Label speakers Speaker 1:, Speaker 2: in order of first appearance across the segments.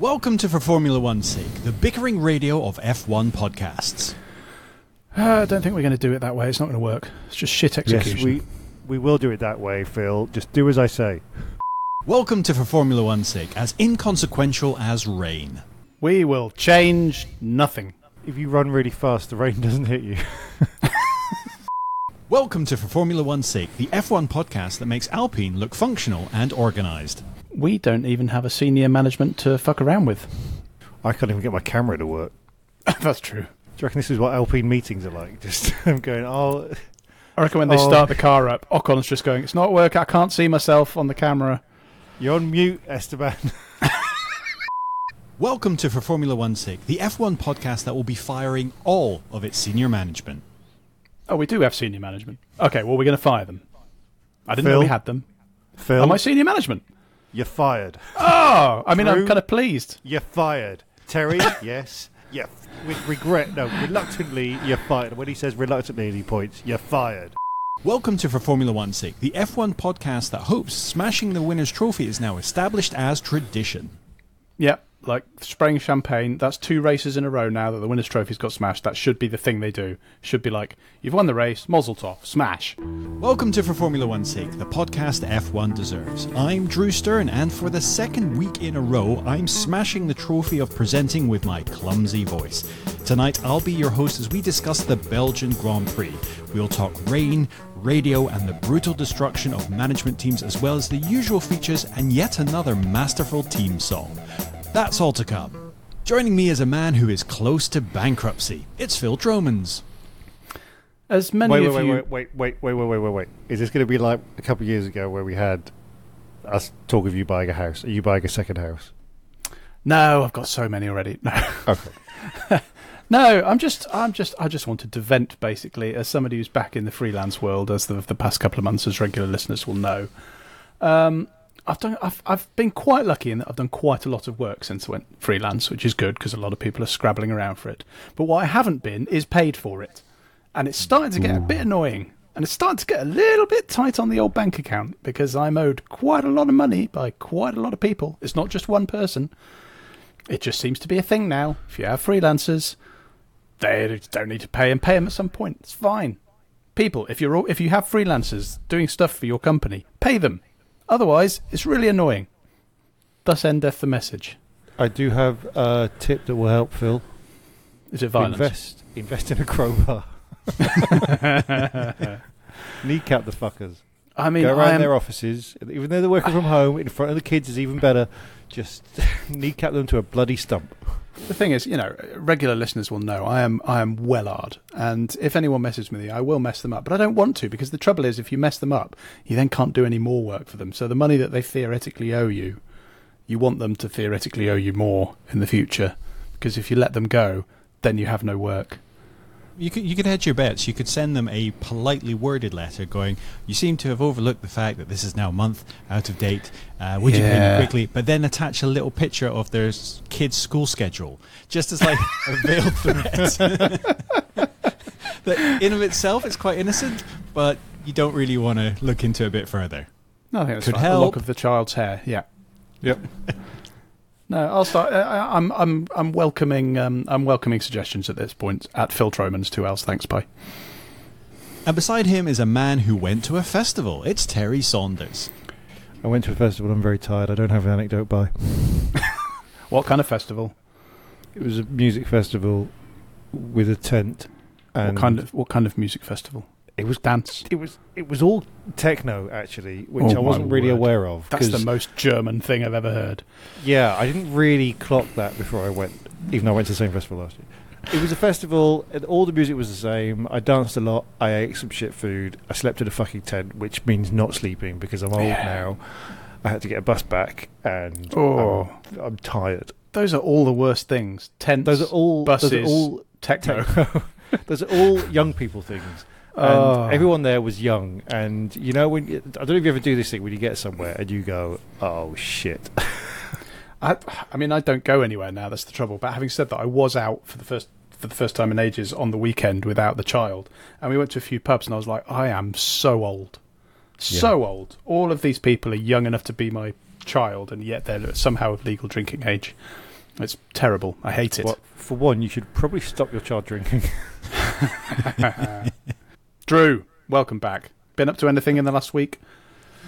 Speaker 1: Welcome to For Formula One's sake, the bickering radio of F1 podcasts.
Speaker 2: Uh, I don't think we're going to do it that way. It's not going to work. It's just shit execution.
Speaker 3: Yes, we we will do it that way, Phill. Just do as I say.
Speaker 1: Welcome to For Formula One's sake, as inconsequential as rain.
Speaker 2: We will change nothing.
Speaker 3: If you run really fast, the rain doesn't hit you.
Speaker 1: Welcome to For Formula One's sake, the F1 podcast that makes Alpine look functional and organised.
Speaker 2: We don't even have a senior management to fuck around with.
Speaker 3: I can't even get my camera to work.
Speaker 2: That's true.
Speaker 3: Do you reckon this is what Alpine meetings are like? Just I'm going, oh,
Speaker 2: I reckon when they
Speaker 3: Oh.
Speaker 2: start the car up, Ocon's just going, it's not working. I can't see myself on the camera.
Speaker 3: you're on mute, Esteban.
Speaker 1: Welcome to For Formula One's sake, the F1 podcast that will be firing all of its senior management.
Speaker 2: Oh, we do have senior management. Okay, well, we're going to fire them. I didn't know
Speaker 3: Phill?
Speaker 2: we had them.
Speaker 3: Phill,
Speaker 2: Am I senior management?
Speaker 3: You're fired.
Speaker 2: Oh, I mean, I'm
Speaker 3: True.
Speaker 2: kind of pleased.
Speaker 3: You're fired. Terry, yes. Yeah, with regret. No, reluctantly, you're fired. When he says reluctantly, he points. You're fired.
Speaker 1: Welcome to For Formula One's sake, the F1 podcast that hopes smashing the winner's trophy is now established as tradition.
Speaker 2: Yeah, like spraying champagne. That's two races in a row now that the winner's trophy's got smashed. That should be the thing they do. Should be like, you've won the race, Mazel tov, smash.
Speaker 1: Welcome to For Formula One's sake, the podcast F1 deserves. I'm Drew Stearne, and for the second week in a row, I'm smashing the trophy of presenting with my clumsy voice. Tonight, I'll be your host as we discuss the Belgian Grand Prix. We'll talk rain, radio, and the brutal destruction of management teams, as well as the usual features and yet another masterful team song. That's all to come. Joining me is a man who is close to bankruptcy. It's Phill Tromans.
Speaker 2: As many
Speaker 3: Wait, wait,
Speaker 2: of
Speaker 3: wait,
Speaker 2: you,
Speaker 3: wait, wait, wait, wait, wait, wait, wait, wait. Is this going to be like a couple of years ago where we had us talk of you buying a house? Are you buying a second house?
Speaker 2: no, I've got so many already. No,
Speaker 3: Okay.
Speaker 2: no, I'm just, I'm just, I just wanted to vent basically, as somebody who's back in the freelance world, as the, the past couple of months, as regular listeners will know. Um, I've done, I've, I've been quite lucky in that I've done quite a lot of work since I went freelance, which is good because a lot of people are scrabbling around for it. But what I haven't been is paid for it, and it's starting to get a bit annoying. And it's starting to get a little bit tight on the old bank account because I'm owed quite a lot of money by quite a lot of people. It's not just one person. It just seems to be a thing now. If you have freelancers, they don't need to pay and pay them at some point. It's fine. People, if you're if you have freelancers doing stuff for your company, pay them. Otherwise, it's really annoying. Thus endeth the message.
Speaker 3: I do have a tip that will help Phill.
Speaker 2: Is it violence?
Speaker 3: Invest, invest in a crowbar. Kneecap the fuckers.
Speaker 2: I mean,
Speaker 3: Go around
Speaker 2: am,
Speaker 3: their offices, even though they're working from home, in front of the kids is even better. Just kneecap them to a bloody stump.
Speaker 2: The thing is, you know, regular listeners will know I am I am wellard, and if anyone messes with me, I will mess them up. But I don't want to because the trouble is, if you mess them up, you then can't do any more work for them. So the money that they theoretically owe you, you want them to theoretically owe you more in the future, because if you let them go, then you have no work.
Speaker 1: You could you could hedge your bets. You could send them a politely worded letter going, "You seem to have overlooked the fact that this is now a month out of date. Uh, would you pay me quickly?" But then attach a little picture of their kid's school schedule, just as like a veiled threat. that in of itself is quite innocent, but you don't really want to look into it a bit further.
Speaker 2: No, I think that's
Speaker 1: Could help.
Speaker 2: lock of the child's hair. Yeah.
Speaker 4: Yep.
Speaker 2: No, I'll start. uh, I- I'm I'm I'm welcoming um, I'm welcoming suggestions at this point at Phill Tromans. Two L's. Thanks. Bye.
Speaker 1: And beside him is a man who went to a festival. It's Terry Saunders.
Speaker 3: I went to a festival. I'm very tired. I don't have an anecdote. Bye.
Speaker 2: What kind of festival?
Speaker 3: It was a music festival with a tent. And
Speaker 2: what kind of what kind of music festival?
Speaker 3: It was
Speaker 2: dance.
Speaker 3: It was it was all techno actually, which
Speaker 2: Oh,
Speaker 3: I wasn't really
Speaker 2: word.
Speaker 3: aware of.
Speaker 2: That's the most German thing I've ever heard.
Speaker 3: Yeah, I didn't really clock that before I went, even though I went to the same festival last year. It was a festival, and all the music was the same. I danced a lot. I ate some shit food. I slept in a fucking tent, which means not sleeping because I'm old
Speaker 2: Yeah.
Speaker 3: now. I had to get a bus back, and
Speaker 2: Oh.
Speaker 3: I'm, I'm tired.
Speaker 2: Those are all the worst things. Tents.
Speaker 3: Those are all
Speaker 2: buses.
Speaker 3: Those are all
Speaker 2: techno.
Speaker 3: techno. those are all young people things. And
Speaker 2: Oh.
Speaker 3: everyone there was young, and you know when you, I don't know if you ever do this thing when you get somewhere and you go, "Oh shit."
Speaker 2: I, I mean, I don't go anywhere now. That's the trouble. But having said that, I was out for the first for the first time in ages on the weekend without the child, and we went to a few pubs, and I was like, I am so old, so old. All of these people are young enough to be my child, and yet they're somehow of legal drinking age. It's terrible. I hate it.
Speaker 3: Well, for one, you should probably stop your child drinking.
Speaker 2: Drew, welcome back. Been up to anything in the last week?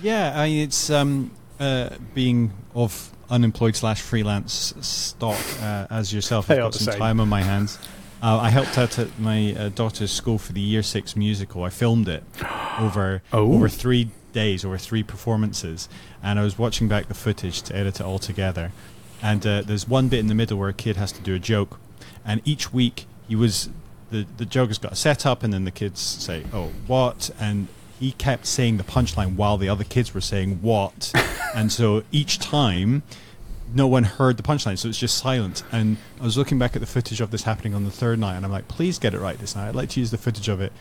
Speaker 1: Yeah, I mean, it's um, uh, being of unemployed slash freelance stock uh, as yourself. I've got some
Speaker 2: same.
Speaker 1: time on my hands. Uh, I helped out at my uh, daughter's school for the Year Six musical. I filmed it over
Speaker 2: Oh.
Speaker 1: over three days, over three performances, and I was watching back the footage to edit it all together. And uh, there's one bit in the middle where a kid has to do a joke, and each week he was the the joke has got a setup, and then the kids say, "Oh, what?" and he kept saying the punchline while the other kids were saying what, and so each time no one heard the punchline, so it's just silent. And I was looking back at the footage of this happening on the third night, and I'm like, please get it right this night. I'd like to use the footage of it.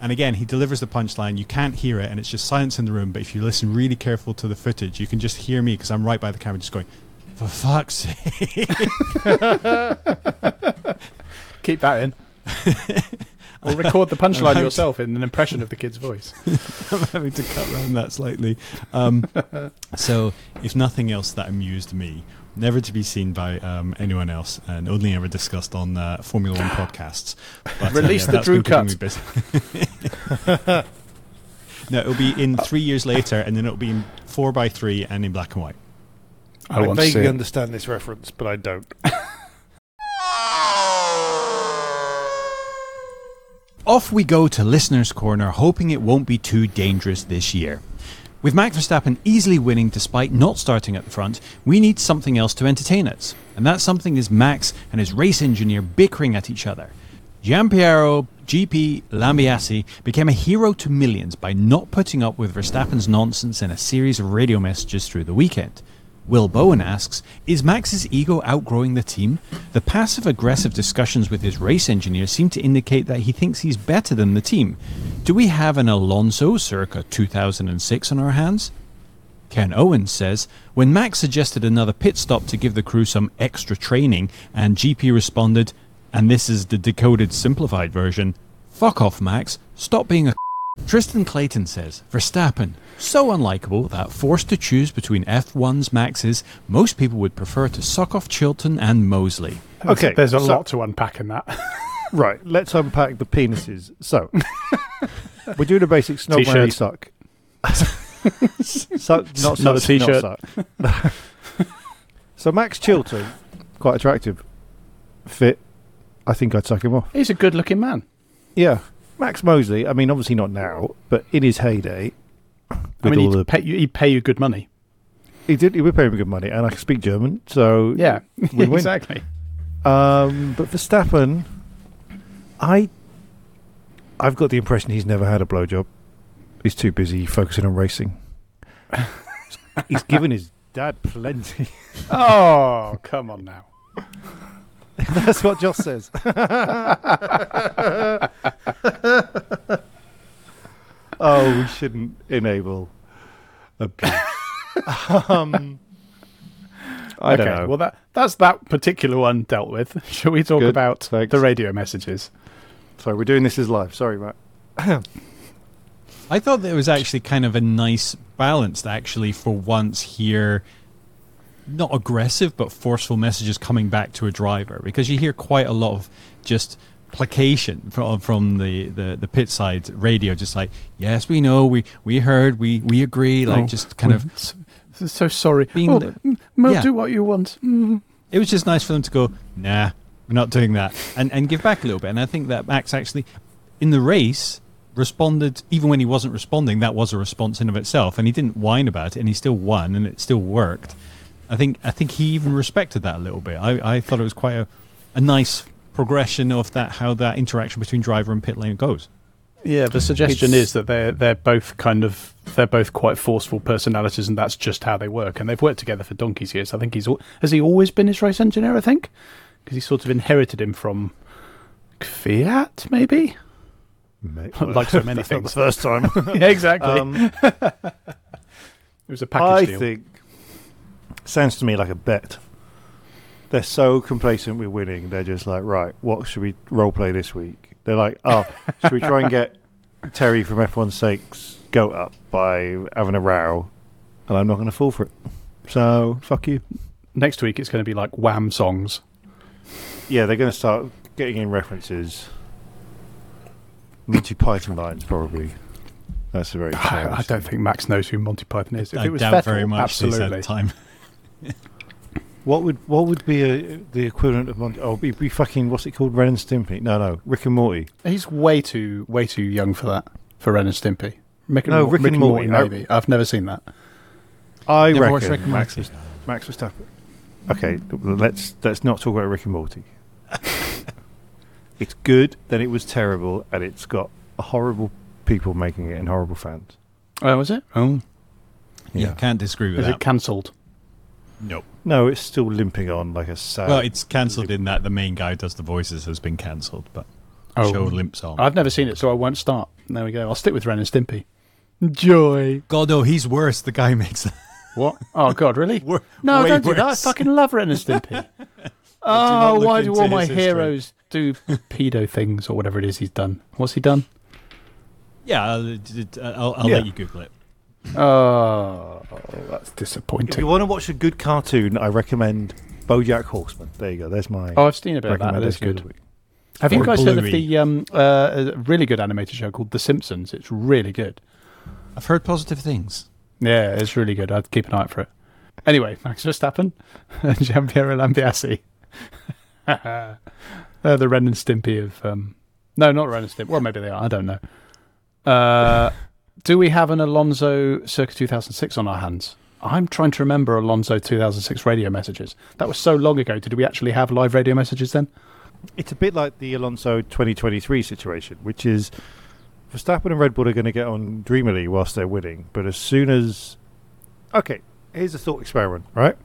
Speaker 1: And again, he delivers the punchline. You can't hear it, and it's just silence in the room. But if you listen really careful to the footage, you can just hear me because I'm right by the camera, just going, "For fuck's sake!"
Speaker 2: Keep that in. or record the punchline
Speaker 1: having
Speaker 2: yourself in an impression of the kid's voice.
Speaker 1: I'm having to cut around that slightly. Um, so, if nothing else, that amused me. Never to be seen by um, anyone else, and only ever discussed on uh, Formula One podcasts. But,
Speaker 2: Release the
Speaker 1: that's
Speaker 2: Drew cut.
Speaker 1: no, it'll be in three years later, and then it'll be in four by three and in black and white.
Speaker 2: I
Speaker 3: I,
Speaker 2: want to see
Speaker 3: vaguely understand this reference, but I don't.
Speaker 1: Off we go to Listener's Corner, hoping it won't be too dangerous this year. With Max Verstappen easily winning despite not starting at the front, we need something else to entertain us. And that something is Max and his race engineer bickering at each other. Giampiero GP Lambiase became a hero to millions by not putting up with Verstappen's nonsense in a series of radio messages through the weekend. Will Bowen asks, Is Max's ego outgrowing the team? The passive aggressive discussions with his race engineer seem to indicate that he thinks he's better than the team. Do we have an Alonso circa 2006 on our hands? Ken Owens says, When Max suggested another pit stop to give the crew some extra training, and GP responded, and this is the decoded simplified version, Fuck off, Max. Stop being a Tristan Clayton says, Verstappen, so unlikable that forced to choose between F1's Maxes, most people would prefer to suck off Chilton and Mosley.
Speaker 3: Okay,
Speaker 2: There's a
Speaker 3: so-
Speaker 2: lot to unpack in that.
Speaker 3: Right, let's unpack the penises. So, we're doing a basic snob
Speaker 2: T-shirt.
Speaker 3: suck. suck, not suck,
Speaker 2: Another
Speaker 3: not
Speaker 2: t-shirt.
Speaker 3: suck. so Max Chilton, quite attractive, fit. I think I'd suck him off.
Speaker 2: He's a good looking man.
Speaker 3: Yeah, Max Mosley. I mean, obviously not now, but in his heyday,
Speaker 2: I mean, he'd,
Speaker 3: the
Speaker 2: pay you, he'd pay you good money.
Speaker 3: he did. He would pay me good money, and I can speak German. So
Speaker 2: Yeah, exactly.
Speaker 3: Um, but Verstappen, I, I've got the impression he's never had a blowjob. He's too busy focusing on racing. he's given his dad plenty.
Speaker 2: Oh, come on now.
Speaker 3: That's what Joss says. Oh, we shouldn't enable abuse. um, I don't know.
Speaker 2: well that that's that particular one dealt with. Shall we talk
Speaker 3: Good,
Speaker 2: about
Speaker 3: thanks.
Speaker 2: the radio messages?
Speaker 3: Sorry, we're doing this as live. Sorry, Matt.
Speaker 1: I thought that it was actually kind of a nice balance to actually, for once, hear not aggressive but forceful messages coming back to a driver because you hear quite a lot of just placation from from the, the, the pit side radio, just like yes, we know, we we heard, we we agree, like
Speaker 2: Oh,
Speaker 1: just kind of.
Speaker 2: s- s- so sorry.
Speaker 1: Being
Speaker 2: oh, Mo,
Speaker 1: Yeah.
Speaker 2: do what you want. Mm.
Speaker 1: It was just nice for them to go, nah, we're not doing that, and and give back a little bit. And I think that Max actually, in the race, responded even when he wasn't responding. That was a response in of itself, and he didn't whine about it, and he still won, and it still worked. I think I think he even respected that a little bit. I, I thought it was quite a, a nice progression of that how that interaction between driver and pit lane goes.
Speaker 2: Yeah, the suggestion
Speaker 3: It's-
Speaker 2: is that they're they're both kind of they're both quite forceful personalities, and that's just how they work. And they've worked together for donkey's years. I think he's has he always been his race engineer? I think because he sort of inherited him from Kvyat, maybe. like so many things.
Speaker 3: the first time.
Speaker 2: yeah, exactly.
Speaker 3: Um,
Speaker 2: it was a package
Speaker 3: I
Speaker 2: deal.
Speaker 3: think sounds to me like a bet. They're so complacent with winning. They're just like, right, what should we role play this week? They're like, oh, should we try and get Terry from F1 Sakes go up by having a row? And I'm not going to fall for it. So fuck you.
Speaker 2: Next week it's going to be like Wham songs.
Speaker 3: Yeah, they're going to start getting in references. Monty Python lines, probably. That's a very.
Speaker 2: I, I don't think Max knows who Monty Python is. If
Speaker 1: I
Speaker 2: it was
Speaker 1: doubt
Speaker 2: Vettel,
Speaker 1: very much
Speaker 2: absolutely.
Speaker 1: time.
Speaker 3: What would what would be a, the equivalent of Monty? Oh, be, be fucking what's it called? Ren and Stimpy? No, no, Rick and Morty.
Speaker 2: He's way too way too young for that for Ren and Stimpy. Rick and
Speaker 3: No,
Speaker 2: Mor-
Speaker 3: Rick and Morty.
Speaker 2: maybe. I've never seen that.
Speaker 3: I
Speaker 1: Never watched
Speaker 3: reckon
Speaker 1: Rick and
Speaker 3: Max,
Speaker 1: Morty.
Speaker 3: Max Verstappen. Okay, let's let's not talk about Rick and Morty. it's good, then it was terrible, and it's got horrible people making it and horrible fans.
Speaker 2: Oh, was it? Oh,
Speaker 1: Yeah, can't disagree with
Speaker 2: is
Speaker 1: that.
Speaker 2: it cancelled?
Speaker 1: Nope.
Speaker 3: No, it's still limping on like a sad.
Speaker 1: Well, it's cancelled in that the main guy who does the voices has been cancelled, but
Speaker 2: Oh.
Speaker 1: show limps on.
Speaker 2: I've never seen it, so I won't start. There we go. I'll stick with Ren and Stimpy. Joy.
Speaker 1: God, no, he's worse. The guy makes
Speaker 2: What? Oh God, really?
Speaker 1: Wor-
Speaker 2: no,
Speaker 1: way
Speaker 2: don't do that. I fucking love Ren and Stimpy. oh,
Speaker 1: look
Speaker 2: why do all my
Speaker 1: history.
Speaker 2: heroes do pedo things or whatever it is he's done? What's he done?
Speaker 1: Yeah, I'll, I'll, I'll
Speaker 3: Yeah.
Speaker 1: let you Google it.
Speaker 2: Oh, that's disappointing.
Speaker 3: if you want to watch a good cartoon, I recommend BoJack Horseman. There you go. There's my.
Speaker 2: Oh, I've seen a bit of that. That is
Speaker 3: recommendation of
Speaker 2: good.
Speaker 3: the week.
Speaker 2: Have you guys heard of the um, uh, really good animated show called The Simpsons? It's really good.
Speaker 1: I've heard positive things.
Speaker 2: Yeah, it's really good. I'd keep an eye out for it. Anyway, Max Verstappen and Giampiero Lambiase. They're the Ren and Stimpy of. Um, no, not Ren and Stimpy. Well, maybe they are. I don't know. Uh, do we have an Alonso circa 2006 on our hands? I'm trying to remember Alonso 2006 radio messages. That was so long ago. Did we actually have live radio messages then?
Speaker 3: It's a bit like the Alonso 2023 situation, which is Verstappen and Red Bull are going to get on dreamily whilst they're winning, but as soon as. Okay, here's a thought experiment, right?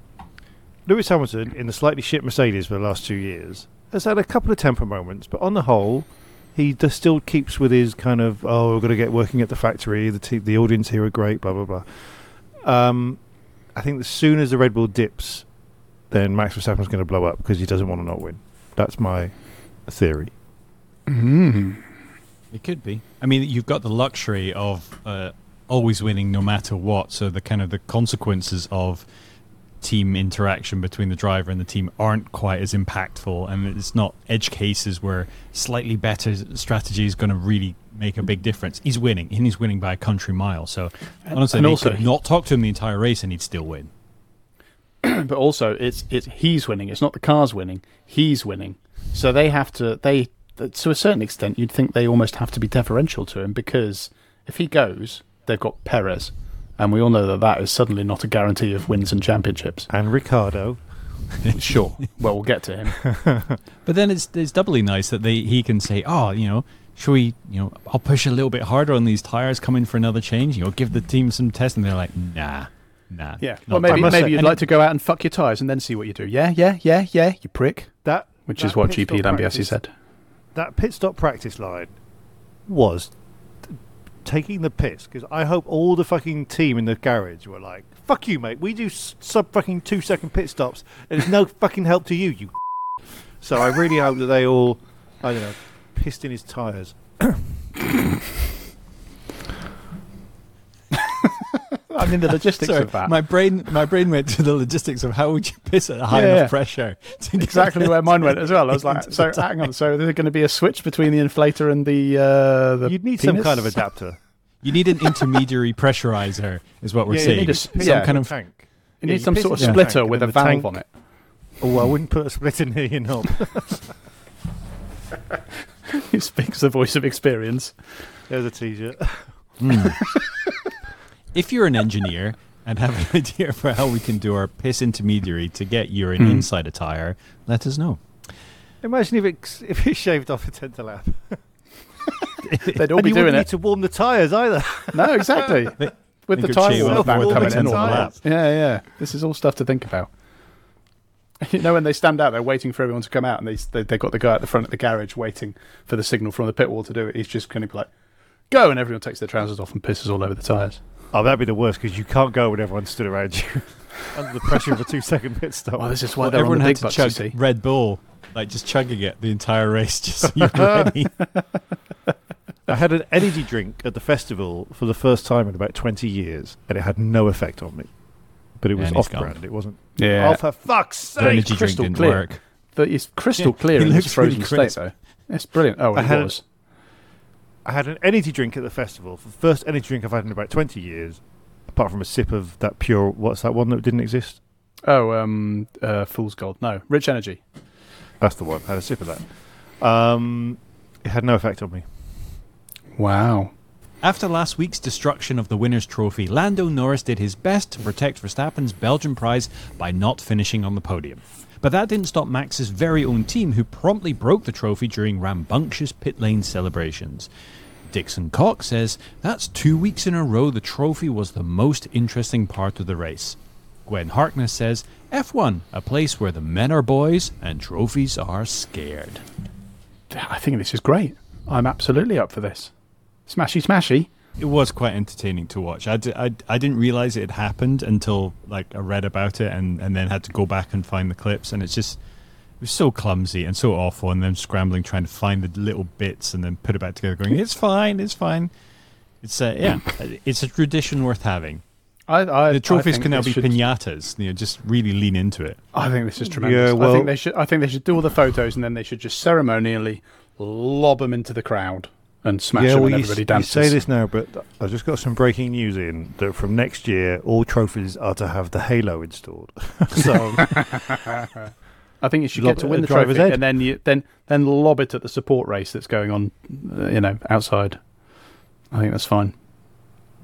Speaker 3: Lewis Hamilton, in the slightly shit Mercedes for the last two years, has had a couple of temper moments, but on the whole, he just still keeps with his kind of, oh, we're going to get working at the factory, the, te- the audience here are great, blah, blah, blah. Um, I think as soon as the Red Bull dips, then Max Verstappen's going to blow up because he doesn't want to not win. That's my theory.
Speaker 2: Mm.
Speaker 1: It could be. I mean, you've got the luxury of uh, always winning no matter what. So the kind of the consequences of team interaction between the driver and the team aren't quite as impactful, and it's not edge cases where slightly better strategy is going to really make a big difference. He's winning, and he's winning by a country mile. So honestly,
Speaker 2: and also
Speaker 1: not talk to him the entire race, and he'd still win.
Speaker 2: but also it's it's he's winning. It's not the car's winning. He's winning. So they have to they to a certain extent you'd think they almost have to be deferential to him because if he goes, they've got Perez, and we all know that that is suddenly not a guarantee of wins and championships.
Speaker 3: And Ricardo.
Speaker 2: sure. Well, we'll get to him.
Speaker 1: But then it's it's doubly nice that they he can say, oh, you know, should we, you know, I'll push a little bit harder on these tires, come in for another change. You know, give the team some test, and they're like, nah, nah.
Speaker 2: Yeah. Well, maybe
Speaker 1: done."
Speaker 2: maybe you'd
Speaker 1: And
Speaker 2: like to go out and fuck your tyres and then see what you do. Yeah, yeah, yeah, yeah. You prick.
Speaker 3: That
Speaker 2: Which
Speaker 3: that
Speaker 2: is what GP
Speaker 3: stop Lambiase
Speaker 2: said.
Speaker 3: That pit stop practice line was t- taking the piss because I hope all the fucking team in the garage were like, "Fuck you, mate. We do sub fucking two second pit stops, and it's no fucking help to you, you." So I really hope that they all, I don't know, pissed in his tires.
Speaker 2: I mean, the logistics
Speaker 1: Sorry,
Speaker 2: of that.
Speaker 1: My brain, my brain went to the logistics of how would you piss at a high
Speaker 2: Yeah,
Speaker 1: enough
Speaker 2: yeah.
Speaker 1: pressure.
Speaker 2: exactly where mine went as well. I was like, so hang on. So there's going to be a switch between the inflator and the. Uh, the
Speaker 3: You'd need some kind of adapter.
Speaker 1: You need an intermediary pressurizer, is what we're
Speaker 3: Yeah, you
Speaker 1: saying.
Speaker 3: need a
Speaker 2: s-
Speaker 3: piss
Speaker 2: yeah.
Speaker 1: kind of-
Speaker 3: tank.
Speaker 2: You need some sort of splitter with a
Speaker 3: and then the
Speaker 2: valve
Speaker 3: tank-
Speaker 2: on it.
Speaker 3: Oh, I wouldn't put a splitter near your knob.
Speaker 2: He speaks the voice of experience.
Speaker 3: There's a t-shirt.
Speaker 1: If you're an engineer and have an idea for how we can do our piss intermediary to get urine
Speaker 2: Hmm.
Speaker 1: inside a tire, let us know.
Speaker 3: Imagine if it if it shaved off a tenth lap.
Speaker 2: They'd all
Speaker 3: and
Speaker 2: be
Speaker 3: you
Speaker 2: doing
Speaker 3: wouldn't
Speaker 2: it.
Speaker 3: need to warm the tyres either.
Speaker 2: No, exactly. With
Speaker 1: They
Speaker 2: the
Speaker 1: could
Speaker 2: tire warmer
Speaker 1: off
Speaker 2: back
Speaker 1: more
Speaker 2: coming in all
Speaker 1: ten
Speaker 2: Yeah, yeah. This is all stuff to think about. You know, when they stand out, they're waiting for everyone to come out, and they they they got the guy at the front of the garage waiting for the signal from the pit wall to do it. He's just going to be like, "Go!" and everyone takes their trousers off and pisses all over the tires.
Speaker 3: Oh, that'd be the worst because you can't go when everyone stood around you under the pressure of a two-second pit stop.
Speaker 2: Well, this is why
Speaker 1: Well, everyone
Speaker 2: on the
Speaker 1: had to
Speaker 2: bucks.
Speaker 1: Chug
Speaker 2: see,
Speaker 1: Red Bull, like just chugging it the entire race, just so you're ready.
Speaker 3: I had an energy drink at the festival for the first time in about 20 years, and it had no effect on me. But it was
Speaker 1: And
Speaker 3: off-brand. It wasn't.
Speaker 2: Yeah.
Speaker 3: Oh, for fuck's sake!
Speaker 1: The
Speaker 3: sake!
Speaker 1: energy drink didn't
Speaker 2: clear.
Speaker 1: work.
Speaker 2: but it's crystal
Speaker 1: Yeah,
Speaker 2: clear
Speaker 1: it
Speaker 2: in its
Speaker 1: looks
Speaker 2: frozen
Speaker 1: really
Speaker 2: state,
Speaker 1: crisp.
Speaker 2: though. It's brilliant. Oh,
Speaker 3: I
Speaker 2: it
Speaker 3: had-
Speaker 2: was.
Speaker 3: I had an energy drink at the festival. The first energy drink I've had in about 20 years, apart from a sip of that pure. What's that one that didn't exist?
Speaker 2: Oh, um, uh, Fool's Gold. No, Rich Energy.
Speaker 3: That's the one. I had a sip of that. Um, it had no effect on me.
Speaker 2: Wow.
Speaker 1: After last week's destruction of the winner's trophy, Lando Norris did his best to protect Verstappen's Belgian prize by not finishing on the podium. But that didn't stop Max's very own team, who promptly broke the trophy during rambunctious pit lane celebrations. Dixon Cox says that's two weeks in a row the trophy was the most interesting part of the race. Gwen Harkness says F1, a place where the men are boys and trophies are scared.
Speaker 2: I think this is great. I'm absolutely up for this. Smashy, smashy.
Speaker 1: It was quite entertaining to watch. I, d- I, I didn't realize it had happened until like I read about it and, and then had to go back and find the clips and it's just it was so clumsy and so awful and then scrambling trying to find the little bits and then put it back together going it's fine it's fine it's uh, yeah it's a tradition worth having
Speaker 2: I, I,
Speaker 1: the trophies
Speaker 2: I
Speaker 1: can now be
Speaker 2: should-
Speaker 1: pinatas you know just really lean into it
Speaker 2: I think this is tremendous.
Speaker 3: Yeah,
Speaker 2: I think they should. I think they should do all the photos and then they should just ceremonially lob them into the crowd and smash
Speaker 3: yeah,
Speaker 2: them,
Speaker 3: well,
Speaker 2: and everybody
Speaker 3: s-
Speaker 2: dances.
Speaker 3: you say this now, but I've just got some breaking news in that from next year, all trophies are to have the halo installed. so
Speaker 2: I think you should
Speaker 3: Lob
Speaker 2: get to win the
Speaker 3: driver's
Speaker 2: trophy
Speaker 3: ed.
Speaker 2: and then you then then lob it at the support race that's going on, uh, you know, outside. I think that's fine.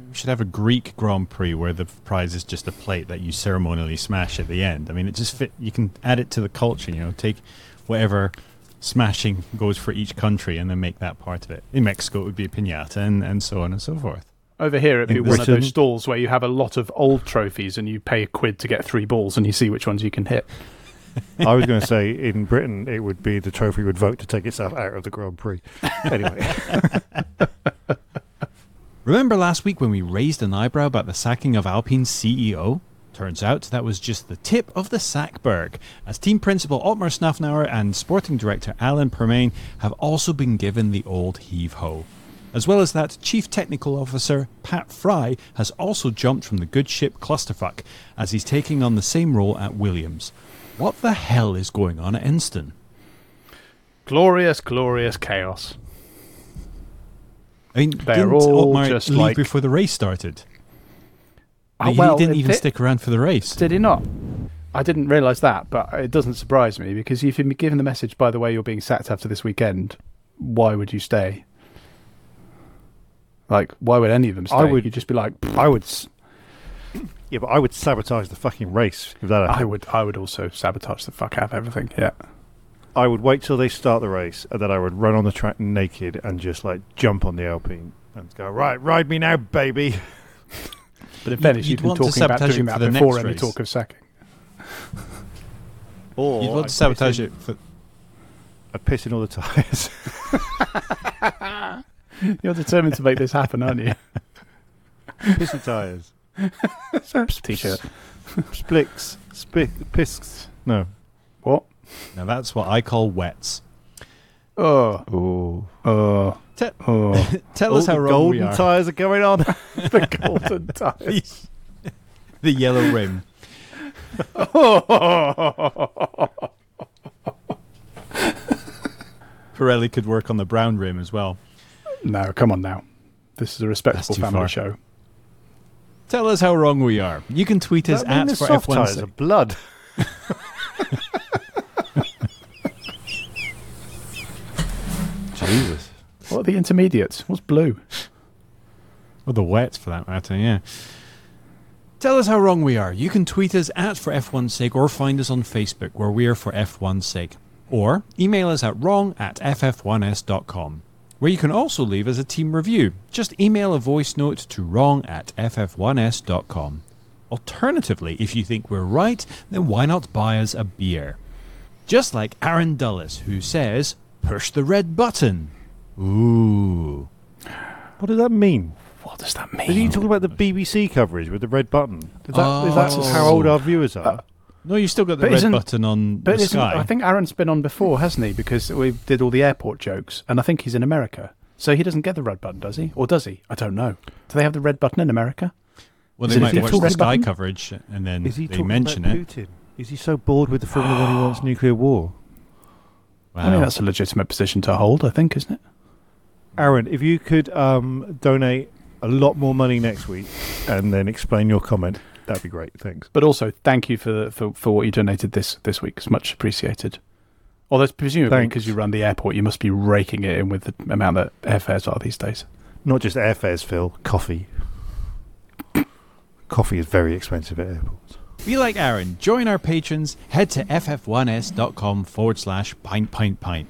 Speaker 1: we should have a Greek Grand Prix where the prize is just a plate that you ceremonially smash at the end. I mean, it just fit. You can add it to the culture. You know, take whatever smashing goes for each country and then make that part of it. In Mexico, it would be a pinata, and, and so on and so forth.
Speaker 2: Over here, it'd be one of those stalls where you have a lot of old trophies and you pay a quid to get three balls and you see which ones you can hit.
Speaker 3: I was going to say in Britain, it would be the trophy would vote to take itself out of the Grand Prix. Anyway,
Speaker 1: Remember last week when we raised an eyebrow about the sacking of Alpine's CEO? Turns out that was just the tip of the sackberg, as team principal Otmar Szafnauer and sporting director Alan Permain have also been given the old heave ho. As well as that, Chief Technical Officer Pat Fry has also jumped from the good ship Clusterfuck, as he's taking on the same role at Williams. What the hell is going on at Enstone?
Speaker 2: Glorious, glorious chaos.
Speaker 1: I mean,
Speaker 2: They're
Speaker 1: didn't
Speaker 2: all
Speaker 1: Otmar
Speaker 2: just
Speaker 1: leave
Speaker 2: like-
Speaker 1: before the race started?
Speaker 2: Oh,
Speaker 1: he didn't even
Speaker 2: fit-
Speaker 1: stick around for the race.
Speaker 2: Did he not? I didn't realise that, but it doesn't surprise me because if you've been given the message, by the way, you're being sacked after this weekend, why would you stay? Like, why would any of them stay?
Speaker 3: I would-
Speaker 2: You'd just be like,
Speaker 3: I would. s- Yeah, but I would sabotage the fucking race if that happened.
Speaker 2: I would I would also sabotage the fuck out of everything. Yeah.
Speaker 3: I would wait till they start the race, and then I would run on the track naked and just like jump on the Alpine and go right, ride me now, baby.
Speaker 2: But in fairness,
Speaker 1: you'd
Speaker 2: you've been
Speaker 1: want to
Speaker 2: talking about
Speaker 1: sabotage
Speaker 2: doing
Speaker 1: it
Speaker 2: that before any
Speaker 1: race.
Speaker 2: talk of sacking.
Speaker 3: Or
Speaker 1: You'd want to sabotage
Speaker 3: piss
Speaker 1: it for.
Speaker 3: I'd piss in all the tires.
Speaker 2: You're determined to make this happen, aren't you?
Speaker 3: Pissy tires.
Speaker 2: T-shirt.
Speaker 3: Splicks. Spick. Pisks. No.
Speaker 2: What?
Speaker 1: Now that's what I call wets.
Speaker 2: Oh.
Speaker 3: Oh.
Speaker 2: Oh.
Speaker 1: Te-
Speaker 2: Oh.
Speaker 1: Tell us oh, how
Speaker 3: the
Speaker 1: wrong we are golden
Speaker 3: tires are going on.
Speaker 2: the golden tires.
Speaker 1: the yellow rim. Pirelli could work on the brown rim as well.
Speaker 2: no, come on now. This is a respectable family
Speaker 1: far.
Speaker 2: show.
Speaker 1: Tell us how wrong we are. You can tweet us
Speaker 3: That mean
Speaker 1: at
Speaker 3: the
Speaker 1: for
Speaker 3: soft
Speaker 1: F1
Speaker 3: tires are blood.
Speaker 2: What are the intermediates? What's blue?
Speaker 1: Or the wets for that matter, yeah. Tell us how wrong we are. You can tweet us at for F1's sake or find us on Facebook where we are for F1's sake. Or email us at wrong at ff1s.com where you can also leave us a team review. Just email a voice note to wrong at ff1s.com. Alternatively, if you think we're right, then why not buy us a beer? Just like Aaron Dulles, who says, push the red button. Ooh.
Speaker 3: What does that mean?
Speaker 2: What does that mean?
Speaker 3: Are you
Speaker 2: mean?
Speaker 3: talking about the BBC coverage with the red button? Is that
Speaker 1: Oh.
Speaker 3: how old our viewers are?
Speaker 1: Uh, no, you still got the red button on
Speaker 2: But
Speaker 1: the Sky.
Speaker 2: I think Aaron's been on before, hasn't he? Because we did all the airport jokes, and I think he's in America. So he doesn't get the red button, does he? Or does he? I don't know. Do they have the red button in America?
Speaker 1: well,
Speaker 2: is
Speaker 1: they
Speaker 2: it
Speaker 1: might watch the Sky
Speaker 2: button?
Speaker 1: coverage and then
Speaker 3: Is he
Speaker 1: they mention
Speaker 3: about
Speaker 1: it.
Speaker 3: Putin? Is he so bored with the Formula One he wants nuclear war?
Speaker 1: Wow.
Speaker 2: I mean, that's a legitimate position to hold, I think, isn't it?
Speaker 3: Aaron, if you could um, donate a lot more money next week and then explain your comment, that'd be great. Thanks.
Speaker 2: But also, thank you for for, for what you donated this this week. It's much appreciated. Although, presumably,
Speaker 3: Thanks.
Speaker 2: because you run the airport, you must be raking it in with the amount that airfares are these days.
Speaker 3: Not just airfares, Phill. Coffee. Coffee is very expensive at airports.
Speaker 1: Be like Aaron. Join our patrons. Head to ff1s.com forward slash pint pint pint.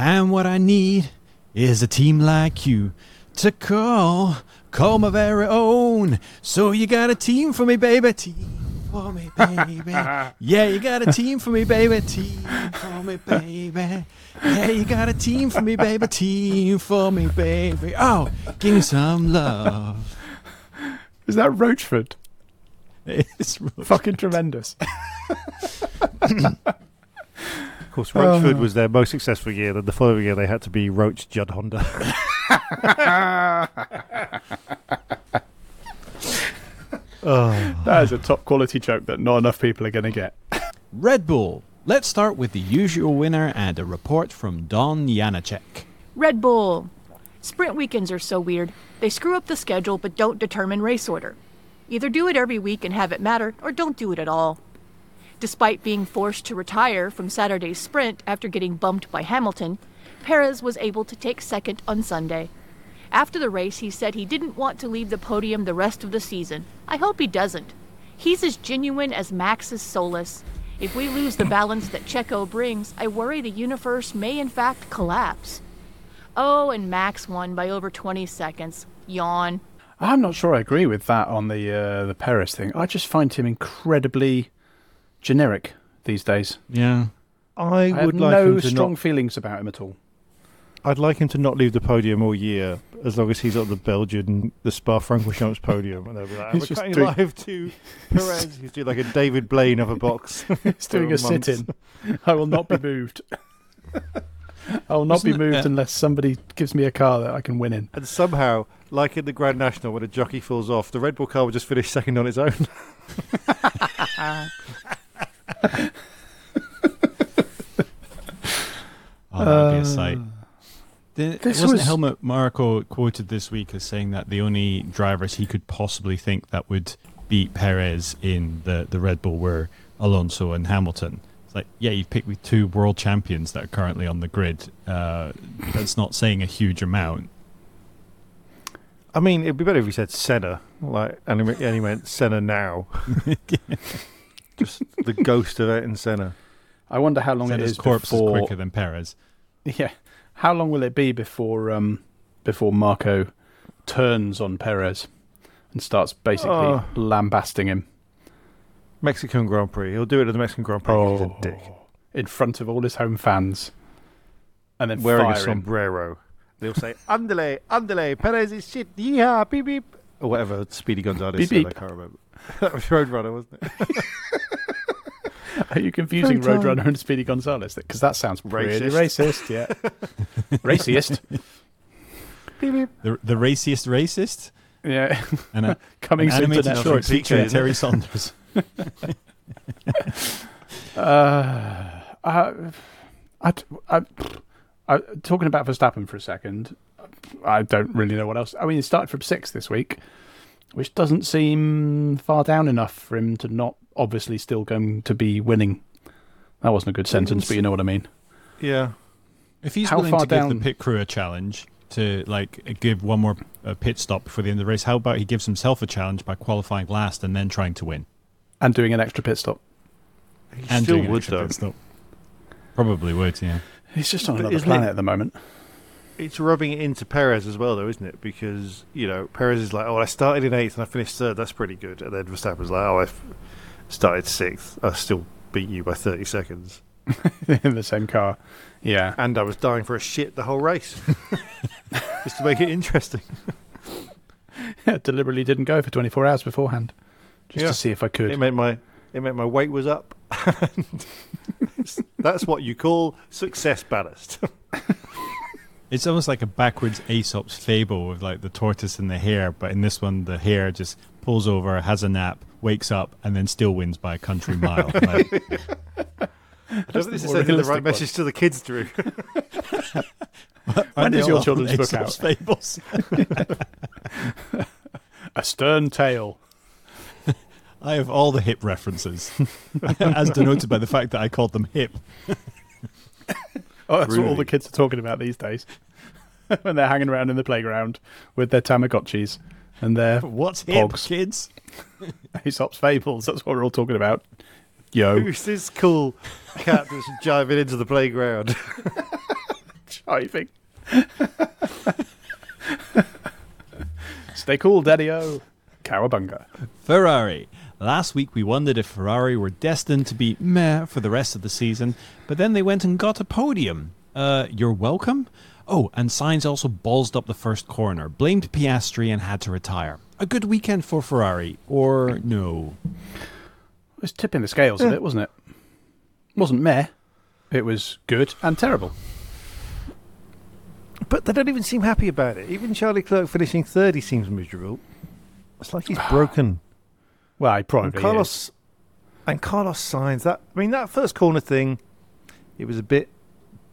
Speaker 1: And what I need is a team like you to call, call my very own. So you got a team for me, baby. Team for me, baby. yeah, you got a team for me, baby. Team for me, baby. Yeah, you got a team for me, baby. Team for me, baby. Oh, give me some love.
Speaker 2: Is that Roachford?
Speaker 1: It's
Speaker 2: fucking tremendous.
Speaker 3: Of course, Roachford oh. was their most successful year. Then the following year, they had to be Roach Judd Honda. oh.
Speaker 2: That is a top quality joke that not enough people are going to get.
Speaker 1: Red Bull. Let's start with the usual winner and a report from Don Janacek.
Speaker 5: Red Bull. Sprint weekends are so weird. They screw up the schedule but don't determine race order. Either do it every week and have it matter, or don't do it at all. Despite being forced to retire from Saturday's sprint after getting bumped by Hamilton, Perez was able to take second on Sunday. After the race, he said he didn't want to leave the podium the rest of the season. I hope he doesn't. He's as genuine as Max is. If we lose the balance that Checo brings, I worry the universe may in fact collapse. Oh, and Max won by over 20 seconds. Yawn.
Speaker 2: I'm not sure I agree with that on the uh, the Perez thing. I just find him incredibly generic these days.
Speaker 1: Yeah.
Speaker 3: I,
Speaker 2: I
Speaker 3: would
Speaker 2: have
Speaker 3: like
Speaker 2: no
Speaker 3: him to
Speaker 2: strong
Speaker 3: not,
Speaker 2: feelings about him at all.
Speaker 3: I'd like him to not leave the podium all year, as long as he's on the Belgian, the Spa Francorchamps podium. And they'll be like,
Speaker 2: He's
Speaker 3: we're
Speaker 2: just
Speaker 3: cutting
Speaker 2: doing-
Speaker 3: live to Perez. He's doing like a David Blaine of a box.
Speaker 2: He's doing a sit in. I will not be moved. I will not be
Speaker 3: Isn't it-
Speaker 2: moved unless somebody gives me a car that I can win in.
Speaker 3: And somehow, like in the Grand National, when a jockey falls off, the Red Bull car will just finish second on its own.
Speaker 1: Oh, that would be
Speaker 2: Uh,
Speaker 1: a sight. The,
Speaker 2: this
Speaker 1: wasn't
Speaker 2: was-
Speaker 1: Helmut Marko quoted this week as saying that the only drivers he could possibly think that would beat Perez in the, the Red Bull were Alonso and Hamilton. It's like, yeah, you've picked with two world champions that are currently on the grid. Uh, that's not saying a huge amount.
Speaker 3: I mean, it'd be better if he said Senna, like, and he meant- and Senna now. just the ghost of Ayrton Senna.
Speaker 2: I wonder how long it
Speaker 1: Senna's
Speaker 2: is
Speaker 1: corpse
Speaker 2: before.
Speaker 1: is quicker than Perez.
Speaker 2: Yeah, how long will it be before um before Marko turns on Perez and starts basically
Speaker 3: Oh.
Speaker 2: lambasting him
Speaker 3: Mexican Grand Prix. He'll do it at the Mexican Grand Prix. He's a dick.
Speaker 2: in front of all his home fans, and then
Speaker 3: Wearing a
Speaker 2: fire him.
Speaker 3: sombrero. They'll say, Andale, Andale, Perez is shit, yeehaw, beep beep. Or whatever Speedy Gonzalez
Speaker 2: Beep,
Speaker 3: said, I can't remember. that was Roadrunner, wasn't it?
Speaker 2: Are you confusing Roadrunner and Speedy Gonzalez? Because that sounds pretty
Speaker 3: Racist.
Speaker 2: racist. Yeah, racist.
Speaker 3: beep beep.
Speaker 1: The, the raciest racist?
Speaker 2: Yeah,
Speaker 1: And a,
Speaker 2: coming
Speaker 1: an
Speaker 2: soon to
Speaker 1: animated
Speaker 2: Netflix.
Speaker 1: short feature of
Speaker 3: isn't it?
Speaker 1: Terry Saunders.
Speaker 2: Uh, I, I, I, I, talking about Verstappen for a second, I don't really know what else. I mean, he started from sixth this week, which doesn't seem far down enough for him to not obviously still going to be winning. That wasn't a good sentence, but you know what I mean.
Speaker 3: Yeah.
Speaker 1: If he's
Speaker 2: How
Speaker 1: willing
Speaker 2: far
Speaker 1: to give the pit crew a challenge to like give one more uh, pit stop before the end of the race, how about he gives himself a challenge by qualifying last and then trying to win?
Speaker 2: And doing an extra pit stop.
Speaker 3: He
Speaker 1: and
Speaker 3: still
Speaker 1: doing an
Speaker 3: would,
Speaker 1: extra
Speaker 3: though.
Speaker 1: pit stop. Probably would, yeah.
Speaker 2: He's just on another
Speaker 3: isn't
Speaker 2: planet
Speaker 3: it-
Speaker 2: at the moment.
Speaker 3: It's rubbing it into Perez as well, though, isn't it? Because, you know, Perez is like, oh, I started in eighth and I finished third. That's pretty good. And then Verstappen's like, oh, I started sixth. I still beat you by 30 seconds.
Speaker 2: in the same car. Yeah.
Speaker 3: And I was dying for a shit the whole race. Just to make it interesting.
Speaker 2: yeah. Deliberately didn't go for 24 hours beforehand. Just
Speaker 3: Yeah.
Speaker 2: to see if I could.
Speaker 3: It meant my it meant my weight was up. That's what you call success ballast.
Speaker 1: It's almost like a backwards Aesop's fable with like the tortoise and the hare, but in this one, the hare just pulls over, has a nap, wakes up, and then still wins by a country mile. Like,
Speaker 3: I don't think this is sending the
Speaker 2: realistic
Speaker 3: right message to the kids, Drew.
Speaker 2: When
Speaker 1: aren't
Speaker 2: is your children's book
Speaker 1: Aesop's
Speaker 2: out?
Speaker 1: fables?
Speaker 2: A stern tale.
Speaker 1: I have all the hip references, as denoted by the fact that I called them hip.
Speaker 2: Oh, that's what all the kids are talking about these days. when they're hanging around in the playground with their Tamagotchis and their
Speaker 1: What's hip,
Speaker 2: pogs.
Speaker 1: kids?
Speaker 2: Aesop's fables. That's what we're all talking about. Yo,
Speaker 3: Who's this cool cat that's jiving into the playground?
Speaker 2: jiving. Stay cool, Daddy-O. Cowabunga.
Speaker 1: Ferrari. Last week we wondered if Ferrari were destined to be meh for the rest of the season, but then they went and got a podium. Uh, you're welcome. Oh, and Sainz also ballsed up the first corner, blamed Piastri, and had to retire. A good weekend for Ferrari, or no?
Speaker 2: It was tipping the scales a bit, wasn't it? wasn't meh. It was good and terrible.
Speaker 3: but they don't even seem happy about it. Even Charlie Clerk finishing third, he seems miserable. It's like he's broken.
Speaker 2: Well, he
Speaker 3: And
Speaker 2: probably is.
Speaker 3: Carlos and Carlos Sainz That I mean, that first corner thing, it was a bit,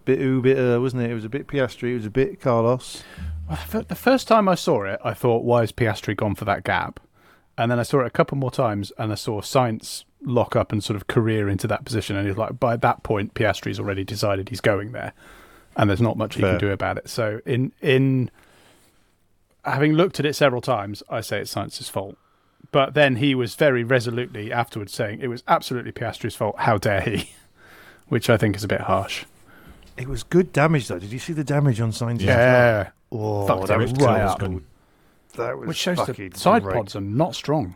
Speaker 3: bit ooh, bit uh, wasn't it? It was a bit Piastri. It was a bit Carlos.
Speaker 2: Well, the first time I saw it, I thought, why is Piastri gone for that gap? And then I saw it a couple more times, and I saw Sainz lock up and sort of career into that position. And it's like, by that point, Piastri's already decided he's going there, and there's not much he can do about it. So, in in having looked at it several times, I say it's Sainz's fault But then he was very resolutely afterwards saying it was absolutely Piastri's fault. How dare he? Which I think is a bit harsh.
Speaker 3: It was good damage though. Did you see the damage on Sainz?
Speaker 2: Yeah.
Speaker 3: Oh,
Speaker 2: Fucked
Speaker 3: that
Speaker 2: him
Speaker 3: was
Speaker 2: right up.
Speaker 3: good. That was
Speaker 2: Which shows
Speaker 3: fucking
Speaker 2: the side
Speaker 3: great.
Speaker 2: pods are not strong.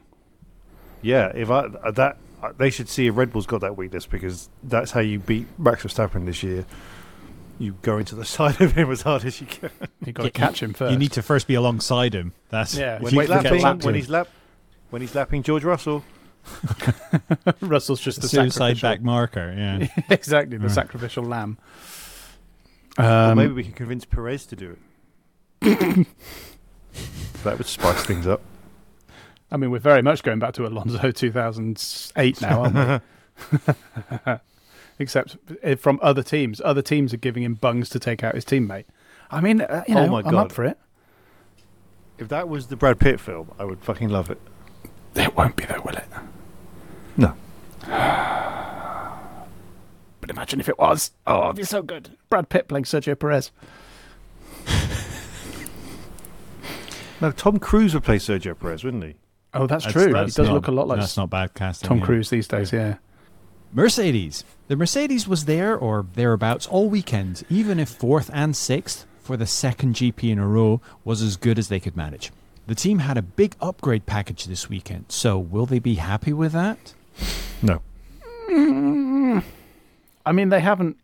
Speaker 3: Yeah, if I uh, that uh, they should see if Red Bull's got that weakness because that's how you beat Max Verstappen this year. You go into the side of him as hard as you can.
Speaker 2: You've got to catch him first.
Speaker 1: You need to first be alongside him. That's
Speaker 2: Yeah,
Speaker 1: if
Speaker 3: when
Speaker 1: you
Speaker 3: he's
Speaker 1: get
Speaker 3: lapping,
Speaker 1: lapped
Speaker 3: when he's lap, when he's lapping George Russell.
Speaker 2: Russell's just the
Speaker 1: suicide
Speaker 2: sacrificial-
Speaker 1: back marker. Yeah,
Speaker 2: exactly, the
Speaker 1: Right.
Speaker 2: sacrificial lamb.
Speaker 3: Well,
Speaker 2: Um,
Speaker 3: maybe we can convince Perez to do it. that would spice things up.
Speaker 2: I mean, we're very much going back to Alonso 2008 now, aren't we? Except eh, from other teams. Other teams are giving him bungs to take out his teammate. I mean, uh, you know,
Speaker 3: oh my
Speaker 2: I'm
Speaker 3: god!
Speaker 2: up for it.
Speaker 3: If that was the Brad Pitt film, I would fucking love it.
Speaker 2: It won't be though, will it?
Speaker 3: No.
Speaker 2: But imagine if it was. Oh, it'd be so good. Brad Pitt playing Sergio Perez.
Speaker 3: No, Tom Cruise would play Sergio Perez, wouldn't he?
Speaker 2: Oh, that's,
Speaker 1: That's-
Speaker 2: true.
Speaker 1: that's
Speaker 2: he does
Speaker 1: not-
Speaker 2: look a lot like
Speaker 1: that's not bad casting,
Speaker 2: Tom
Speaker 1: yeah.
Speaker 2: Cruise these days. Yeah.
Speaker 1: Mercedes. The Mercedes was there or thereabouts all weekend, even if fourth and sixth for the second GP in a row was as good as they could manage. The team had a big upgrade package this weekend, so will they be happy with that?
Speaker 3: No.
Speaker 2: Mm. I mean, they haven't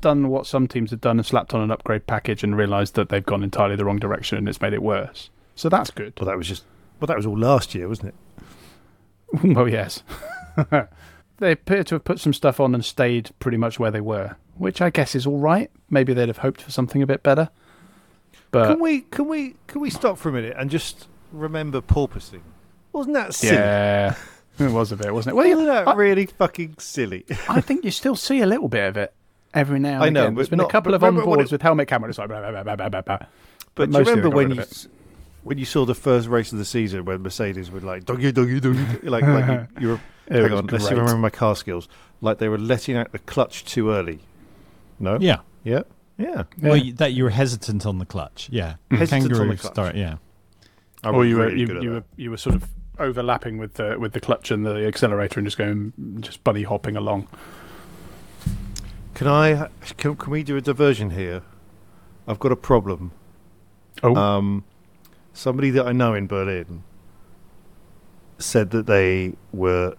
Speaker 2: done what some teams have done and slapped on an upgrade package and realised that they've gone entirely the wrong direction and it's made it worse. So that's good.
Speaker 3: Well, that was just. Well, that was all last year, wasn't it?
Speaker 2: well, yes. they appear to have put some stuff on and stayed pretty much where they were, which I guess is all right. Maybe they'd have hoped for something a bit better. But
Speaker 3: can we can we can we stop for a minute and just remember porpoising? Wasn't that silly?
Speaker 2: yeah, it was a bit, wasn't it? Well,
Speaker 3: Wasn't that really fucking silly?
Speaker 2: I think you still see a little bit of it every now and
Speaker 3: I know,
Speaker 2: again. There's
Speaker 3: but
Speaker 2: been a couple of onboards
Speaker 3: it-
Speaker 2: with helmet camera. It's like blah, blah, blah, blah, blah, blah, blah.
Speaker 3: But, do you remember when you
Speaker 2: of it.
Speaker 3: s- when you saw the first race of the season when Mercedes were like doggy doggy doggy like like you, you were
Speaker 2: It
Speaker 3: hang on let's see if I remember my car skills like they were letting out the clutch too early. No.
Speaker 1: Yeah.
Speaker 3: Yeah. Yeah.
Speaker 1: Well, you, that you were hesitant on the clutch. Yeah.
Speaker 3: Hesitant on the
Speaker 1: Kangaroo
Speaker 3: clutch.
Speaker 1: start, yeah.
Speaker 3: I
Speaker 2: or
Speaker 3: was
Speaker 2: you were
Speaker 3: really
Speaker 2: you,
Speaker 3: good at
Speaker 2: you
Speaker 3: that.
Speaker 2: were you were sort of overlapping with the with the clutch and the accelerator and just going just bunny hopping along.
Speaker 3: Can I? Can, can we do a diversion here? I've got a problem.
Speaker 2: Oh.
Speaker 3: Um, somebody that I know in Berlin said that they were,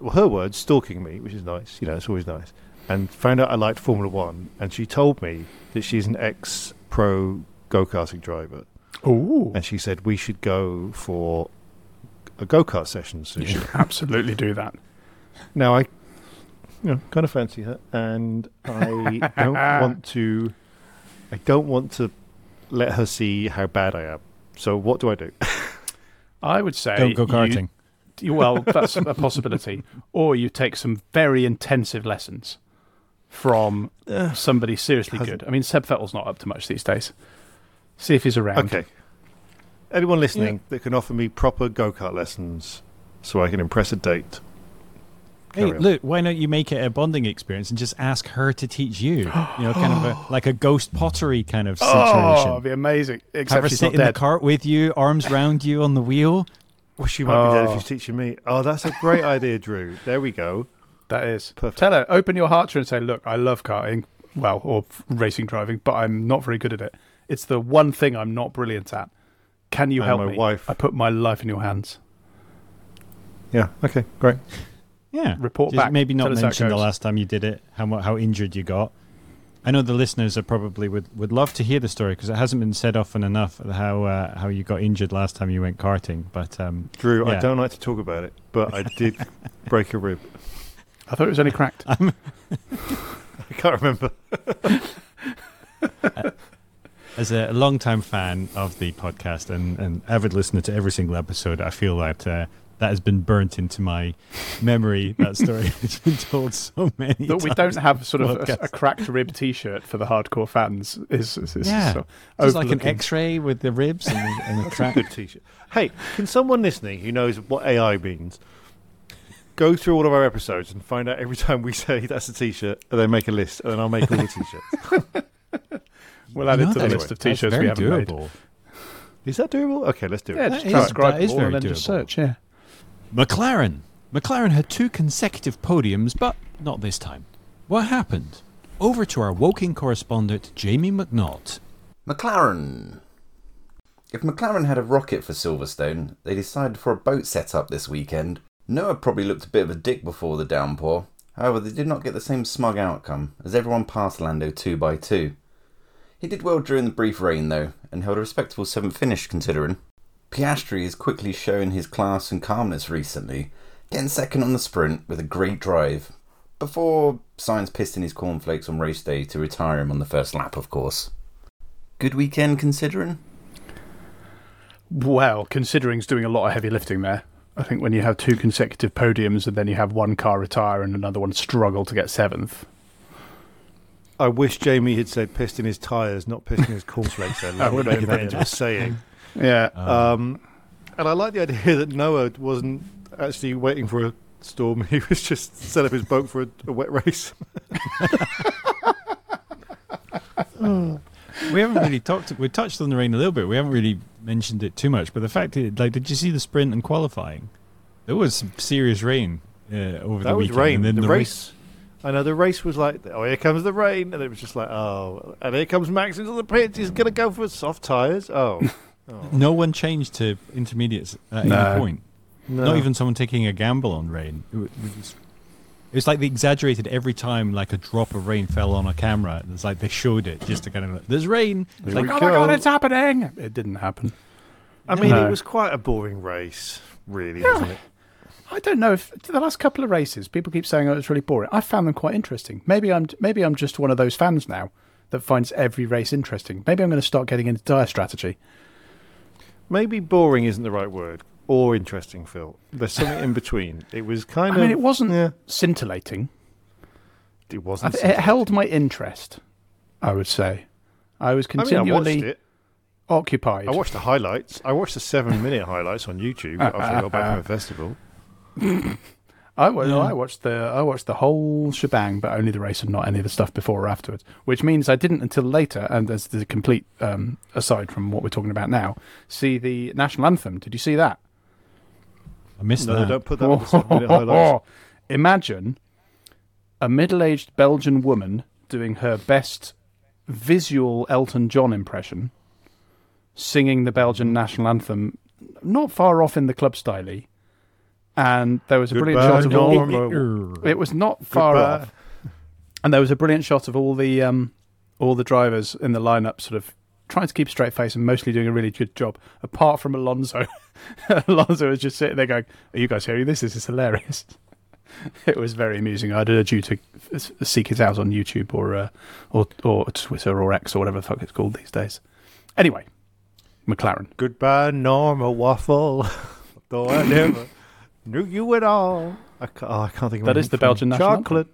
Speaker 3: well, her words, stalking me, which is nice. You know, it's always nice. And found out I liked Formula One, and she told me that she's an ex-pro go-karting driver.
Speaker 2: Ooh.
Speaker 3: And she said we should go for a go-kart session soon.
Speaker 2: You should absolutely do that.
Speaker 3: Now I, you know, kind of fancy her, and I don't want to. I don't want to let her see how bad I am. So what do I do?
Speaker 2: I would say
Speaker 1: Don't go karting.
Speaker 2: you- well, that's a possibility. Or you take some very intensive lessons from somebody seriously good. I mean, Seb Vettel's not up to much these days. See if he's around.
Speaker 3: Okay. Anyone listening that can offer me proper go kart lessons so I can impress a date?
Speaker 1: Hey,
Speaker 3: Carry on.
Speaker 1: look, why don't you make it a bonding experience and just ask her to teach you? You know, kind of a, like a ghost pottery kind of oh, situation.
Speaker 2: Oh, it'd be amazing.
Speaker 1: Have
Speaker 2: Except
Speaker 1: her
Speaker 2: she's
Speaker 1: sit
Speaker 2: not
Speaker 1: in the cart with you, arms round you on the wheel.
Speaker 3: Well, she might be dead if
Speaker 2: Oh.
Speaker 3: she's teaching me. Oh, that's a great idea, Drew. There we go.
Speaker 2: That is.
Speaker 3: Perfect.
Speaker 2: Tell her, open your heart to her and say, look, I love karting, well, or racing driving, but I'm not very good at it. It's the one thing I'm not brilliant at. Can you
Speaker 3: And
Speaker 2: help
Speaker 3: my
Speaker 2: me?
Speaker 3: wife-
Speaker 2: I put my life in your hands.
Speaker 3: Yeah. Okay. Great.
Speaker 1: Yeah.
Speaker 2: Report
Speaker 1: Just
Speaker 2: back.
Speaker 1: Maybe not
Speaker 2: Tell us how it
Speaker 1: mention the last time you did it, how mu- how injured you got. I know the listeners are probably would, would love to hear the story because it hasn't been said often enough how uh, how you got injured last time you went karting. But um,
Speaker 3: Drew, I don't like to talk about it, but I did break a rib.
Speaker 2: I thought it was only cracked.
Speaker 3: I can't remember.
Speaker 1: As a long-time fan of the podcast and an avid listener to every single episode, I feel that uh, that has been burnt into my memory. That story has been told so many
Speaker 2: That we don't have sort of a, a cracked rib T-shirt for the hardcore fans is, is, is
Speaker 1: yeah,
Speaker 2: of
Speaker 1: like an. X-ray with the ribs and the, and
Speaker 3: a
Speaker 1: crack.
Speaker 3: good t-shirt. Hey, can someone listening who knows what AI means go through all of our episodes and find out every time we say that's a t-shirt, and then make a list, and then I'll make all the t-shirts.
Speaker 2: We'll add
Speaker 1: You
Speaker 2: it to the list of T-shirts we
Speaker 1: very
Speaker 2: haven't made.
Speaker 1: doable.
Speaker 3: Is that doable? Okay, let's do
Speaker 2: Yeah,
Speaker 3: it.
Speaker 2: just
Speaker 1: That is-
Speaker 2: transcribe
Speaker 1: that is
Speaker 2: all
Speaker 1: very
Speaker 2: and then just
Speaker 1: doable.
Speaker 2: search. Yeah.
Speaker 1: McLaren. McLaren had two consecutive podiums, but not this time. What happened? Over to our Woking correspondent, Jamie McNaught.
Speaker 6: McLaren. If McLaren had a rocket for Silverstone, they decided for a boat setup this weekend. Noah probably looked a bit of a dick before the downpour. However, they did not get the same smug outcome, as everyone passed Lando two by two. He did well during the brief rain, though, and held a respectable seventh finish considering. Piastri has quickly shown his class and calmness recently, getting second on the sprint with a great drive, before Sainz pissed in his cornflakes on race day to retire him on the first lap, of course. Good weekend considering?
Speaker 2: Well, considering's doing a lot of heavy lifting there. I think when you have two consecutive podiums and then you have one car retire and another one struggle to get seventh.
Speaker 3: I wish Jamie had said pissed in his tyres, not pissed in his cornflakes. Then that would make that into a saying.
Speaker 2: Yeah.
Speaker 3: Um, and I like the idea that Noah wasn't actually waiting for a storm. He was just set up his boat for a, a wet race.
Speaker 1: We haven't really talked. We touched on the rain a little bit. We haven't really mentioned it too much. But the fact that, like, did you see the sprint and qualifying? There was some serious rain uh, over
Speaker 3: that
Speaker 1: the
Speaker 3: was
Speaker 1: weekend.
Speaker 3: rain.
Speaker 1: And then
Speaker 3: the,
Speaker 1: the
Speaker 3: race. I know the race was like, oh, here comes the rain, and it was just like, oh, and here comes Max into the pits. He's gonna go for soft tyres. Oh, oh.
Speaker 1: No one changed to intermediates at
Speaker 2: No.
Speaker 1: any point.
Speaker 3: No.
Speaker 1: Not even someone taking a gamble on rain. It was, it was- like they exaggerated every time, like a drop of rain fell on a camera. It's like they showed it just to kind of, there's rain. It's
Speaker 2: It's
Speaker 1: like,
Speaker 2: like, oh my god, it's happening! It didn't happen.
Speaker 3: I mean,
Speaker 2: No.
Speaker 3: it was quite a boring race, really, wasn't it?
Speaker 2: I don't know if the last couple of races, people keep saying oh, it's really boring. I found them quite interesting. Maybe I'm maybe I'm just one of those fans now that finds every race interesting. Maybe I'm going to start getting into dire strategy.
Speaker 3: Maybe boring isn't the right word, or interesting, Phil. There's something in between. It was kind
Speaker 2: I
Speaker 3: of.
Speaker 2: I mean, it wasn't scintillating.
Speaker 3: It wasn't.
Speaker 2: th- it held my interest. I would say. I was
Speaker 3: I mean, I
Speaker 2: continually occupied.
Speaker 3: I watched the highlights. I watched the seven-minute highlights on YouTube after I got back from a festival.
Speaker 2: I, wa-
Speaker 3: Yeah.
Speaker 2: I watched the I watched the whole shebang, but only the race and not any of the stuff before or afterwards. Which means I didn't until later, and as the complete um, aside from what we're talking about now, see the national anthem. Did you see that?
Speaker 1: I missed
Speaker 3: No,
Speaker 1: that.
Speaker 3: don't put that on the highlights.
Speaker 2: Imagine a middle-aged Belgian woman doing her best visual Elton John impression, singing the Belgian national anthem, not far off in the club style. And there was a brilliant shot of all.
Speaker 3: Norma.
Speaker 2: It was not far
Speaker 3: Goodbye.
Speaker 2: off, and there was a brilliant shot of all the um, all the drivers in the lineup, sort of trying to keep a straight face and mostly doing a really good job. Apart from Alonso, Alonso was just sitting there going, "Are you guys hearing this? This is hilarious." it was very amusing. I'd urge you to seek it out on YouTube or uh, or or Twitter or X or whatever the fuck it's called these days. Anyway, McLaren.
Speaker 3: Goodbye, Norma Waffle. Though I never knew you at all. I can't, oh, I can't think of
Speaker 2: That is the Belgian national anthem.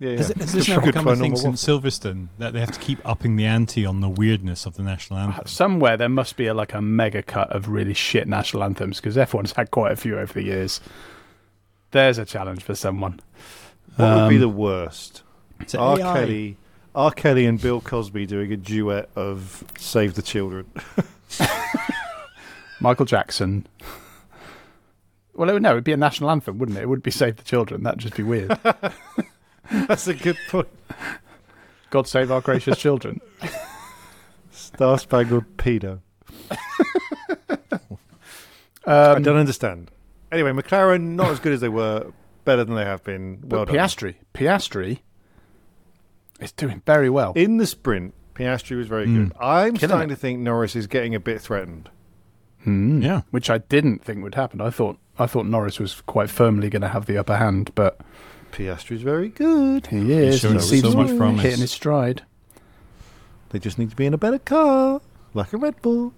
Speaker 3: Chocolate. Yeah, yeah.
Speaker 1: Has, has this now
Speaker 3: Goodbye,
Speaker 1: become a thing
Speaker 3: Norma
Speaker 1: since Silverstone that they have to keep upping the ante on the weirdness of the national anthem?
Speaker 2: Somewhere there must be a, like a mega cut of really shit national anthems because F1's had quite a few over the years. There's a challenge for someone.
Speaker 3: What would be
Speaker 2: Um,
Speaker 3: the worst? R.
Speaker 1: AI?
Speaker 3: Kelly, R. Kelly and Bill Cosby doing a duet of "Save the Children."
Speaker 2: Michael Jackson. Well, it would, no, it would be a national anthem, wouldn't it? It would be Save the Children. That'd just be weird.
Speaker 3: That's a good point.
Speaker 2: God save our gracious children.
Speaker 3: Star Spangled Pedo.
Speaker 2: Um,
Speaker 3: I don't understand. Anyway, McLaren not as good as they were, better than they have been. Well
Speaker 2: But
Speaker 3: done.
Speaker 2: Piastri, Piastri is doing very well.
Speaker 3: In the sprint, Piastri was very
Speaker 2: Mm.
Speaker 3: good. I'm
Speaker 2: Killing
Speaker 3: starting
Speaker 2: it.
Speaker 3: to think Norris is getting a bit threatened.
Speaker 2: Hmm.
Speaker 1: Yeah.
Speaker 2: which I didn't think would happen. I thought I thought Norris was quite firmly going to have the upper hand, but
Speaker 3: Piastri's very good.
Speaker 2: he is.
Speaker 1: showing
Speaker 2: He
Speaker 1: so
Speaker 2: seems
Speaker 1: much promise.
Speaker 2: hitting his stride.
Speaker 3: They just need to be in a better car, like a Red Bull.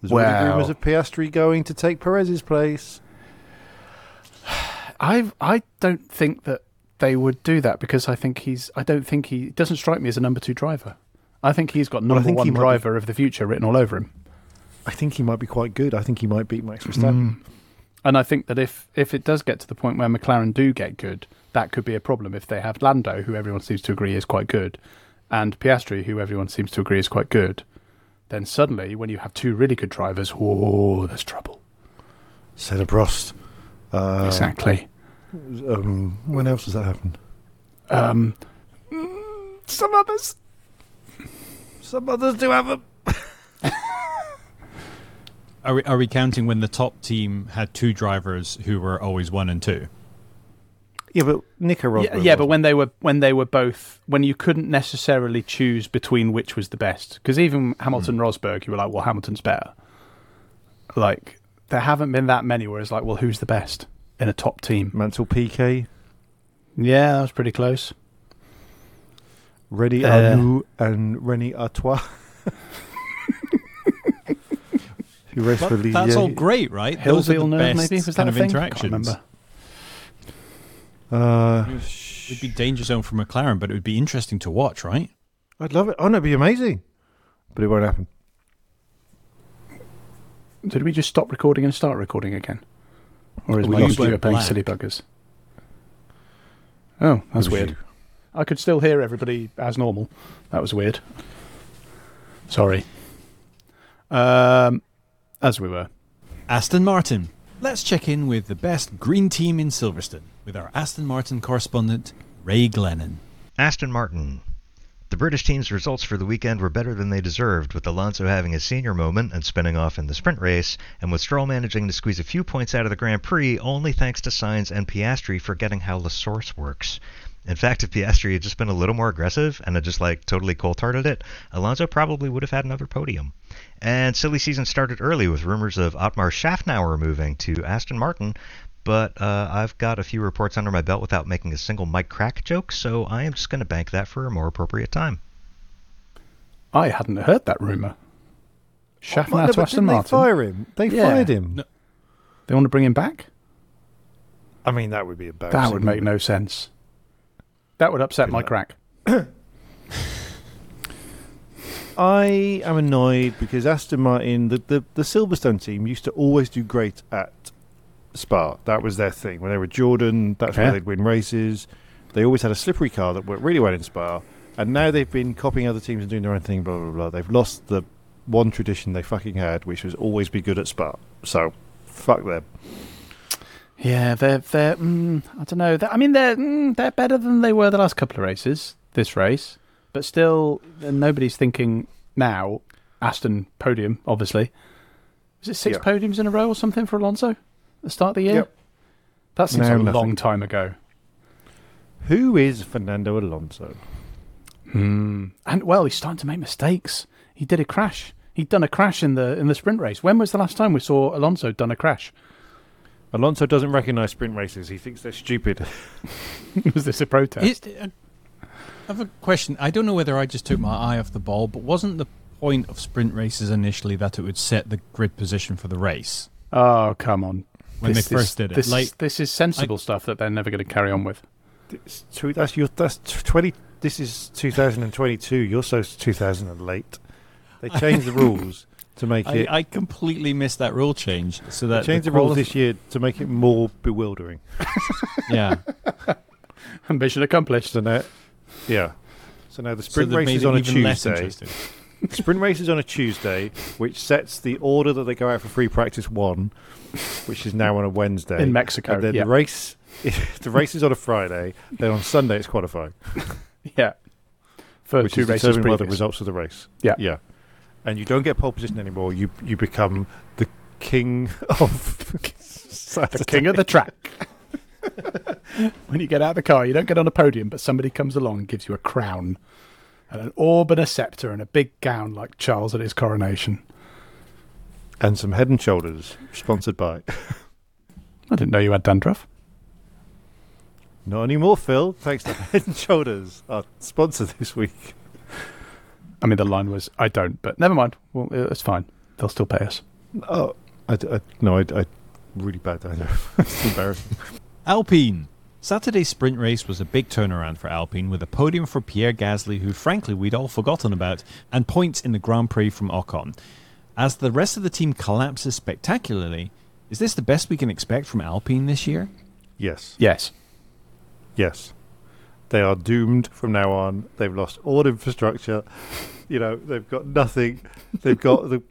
Speaker 3: There's already rumours of Piastri going to take Perez's place.
Speaker 2: I I don't think that they would do that because I think he's. I don't think he doesn't strike me as a number two driver. I think he's got number one
Speaker 3: might be-
Speaker 2: driver of the future written all over him.
Speaker 3: I think he might be quite good. I think he might beat Max Verstappen.
Speaker 2: Mm. And I think that if if it does get to the point where McLaren do get good, that could be a problem. If they have Lando, who everyone seems to agree is quite good, and Piastri, who everyone seems to agree is quite good, then suddenly when you have two really good drivers, whoa, there's trouble.
Speaker 3: Senna Prost. Uh,
Speaker 2: Exactly.
Speaker 3: Um, when else does that happen?
Speaker 2: Um, some others.
Speaker 3: Some others do have them.
Speaker 1: Are we, are we counting when the top team had two drivers who were always one and two?
Speaker 3: Yeah, but Nico
Speaker 2: Yeah,
Speaker 3: Rosberg.
Speaker 2: yeah, but when they were when they were both when you couldn't necessarily choose between which was the best because even Hamilton
Speaker 3: Hmm.
Speaker 2: Rosberg you were like well Hamilton's better. Like there haven't been that many where it's like well who's the best in a top team?
Speaker 3: Mansell Piquet,
Speaker 2: Yeah, that was pretty close.
Speaker 3: Rene
Speaker 2: Uh,
Speaker 3: Arnoux, and Rene Artois. Who raced for
Speaker 1: But
Speaker 3: Ligier.
Speaker 1: that's all great, right?
Speaker 2: Hill
Speaker 1: Those are the
Speaker 2: Villeneuve,
Speaker 1: best
Speaker 2: maybe was that
Speaker 1: kind of
Speaker 2: thing?
Speaker 1: interactions.
Speaker 2: Can't remember.
Speaker 3: Uh,
Speaker 1: It'd be danger zone for McLaren, but it would be interesting to watch, right?
Speaker 3: I'd love it. Oh, no, it'd be amazing. But it won't happen.
Speaker 2: Did we just stop recording and start recording again? Or is
Speaker 1: We
Speaker 2: my
Speaker 1: lost
Speaker 2: computer playing silly buggers? Oh, that's weird.
Speaker 3: you.
Speaker 2: I could still hear everybody as normal. That was weird. Sorry. Um, as we were.
Speaker 1: Aston Martin. Let's check in with the best green team in Silverstone with our Aston Martin correspondent, Ray Glennon.
Speaker 7: Aston Martin. The British team's results for the weekend were better than they deserved, with Alonso having a senior moment and spinning off in the sprint race, and with Stroll managing to squeeze a few points out of the Grand Prix only thanks to Sainz and Piastri forgetting how the Source works. In fact, if Piastri had just been a little more aggressive and had just like totally cold-hearted it, Alonso probably would have had another podium. And silly season started early with rumors of Otmar Szafnauer moving to Aston Martin, but uh, I've got a few reports under my belt without making a single Mike Krack joke, so I am just going to bank that for a more appropriate time.
Speaker 2: I hadn't heard that rumour. Szafnauer
Speaker 3: no,
Speaker 2: to Aston
Speaker 3: didn't they
Speaker 2: Martin.
Speaker 3: fire him? They
Speaker 2: Yeah.
Speaker 3: fired him.
Speaker 2: They want to bring him back?
Speaker 3: I mean, that would be embarrassing.
Speaker 2: That would make no sense. That would upset Mike Krack.
Speaker 3: I am annoyed because Aston Martin, the, the, the Silverstone team, used to always do great at Spa. That was their thing. When they were Jordan, that's
Speaker 2: Yeah.
Speaker 3: where they'd win races. They always had a slippery car that worked really well in Spa. And now they've been copying other teams and doing their own thing, blah, blah, blah. They've lost the one tradition they fucking had, which was always be good at Spa. So, fuck them.
Speaker 2: Yeah, they're they're. Mm, I don't know. They're, I mean, they're mm, they're better than they were the last couple of races. This race, but still, nobody's thinking now. Aston podium, obviously. Is it six
Speaker 3: Yeah.
Speaker 2: podiums in a row or something for Alonso at the start of the year?
Speaker 3: Yep.
Speaker 2: That seems
Speaker 3: No,
Speaker 2: like a
Speaker 3: nothing.
Speaker 2: long time ago.
Speaker 3: Who is Fernando Alonso?
Speaker 2: Hmm. And well, he's starting to make mistakes. He did a crash. He'd done a crash in the in the sprint race. When was the last time we saw Alonso done a crash?
Speaker 3: Alonso doesn't recognise sprint races. He thinks they're stupid.
Speaker 2: was this a protest?
Speaker 1: Is- uh, I have a question. I don't know whether I just took my eye off the ball, but wasn't the point of sprint races initially that it would set the grid position for the race?
Speaker 2: Oh, come on.
Speaker 1: When
Speaker 2: This
Speaker 1: they
Speaker 2: is-
Speaker 1: first did it.
Speaker 2: This,
Speaker 1: Like-
Speaker 2: this is sensible stuff that they're never going to carry on with.
Speaker 3: Two, that's your that's twenty. This is 2022. You're so 2008. They changed the rules to make
Speaker 1: I,
Speaker 3: it.
Speaker 1: I completely missed that rule change. So
Speaker 3: they
Speaker 1: that
Speaker 3: changed the,
Speaker 1: the
Speaker 3: rules this year to make it more bewildering.
Speaker 1: Yeah.
Speaker 2: Ambition accomplished.
Speaker 3: So now, yeah. So now the sprint
Speaker 1: they've
Speaker 3: race is on a Tuesday.
Speaker 1: interesting.
Speaker 3: sprint race is on a Tuesday, which sets the order that they go out for free practice one, which is now on a Wednesday
Speaker 2: In Mexico,
Speaker 3: And then
Speaker 2: yeah.
Speaker 3: the race, the race is on a Friday. Then on Sunday it's qualifying.
Speaker 2: Yeah. For
Speaker 3: which
Speaker 2: two
Speaker 3: is
Speaker 2: races
Speaker 3: determined by the results of the race.
Speaker 2: Yeah.
Speaker 3: yeah. And you don't get pole position anymore. You you become the king of
Speaker 2: the king of the track. When you get out of the car, you don't get on a podium, but somebody comes along and gives you a crown, and an orb and a scepter, and a big gown like Charles at his coronation.
Speaker 3: and some Head and Shoulders, sponsored by.
Speaker 2: I didn't know you had dandruff.
Speaker 3: Not anymore, Phil. Thanks to Head and Shoulders, our sponsor this week.
Speaker 2: I mean, the line was, "I don't," but never mind. Well, it's fine. They'll still pay us.
Speaker 3: Oh, I, I- no, I, I really bad. I know. it's embarrassing.
Speaker 1: Alpine. Saturday's sprint race was a big turnaround for Alpine with a podium for Pierre Gasly, who frankly we'd all forgotten about, and points in the Grand Prix from Ocon. As the rest of the team collapses spectacularly, is this the best we can expect from Alpine this year?
Speaker 3: Yes.
Speaker 2: Yes.
Speaker 3: Yes. They are doomed from now on. They've lost all infrastructure. You know, they've got nothing. They've got the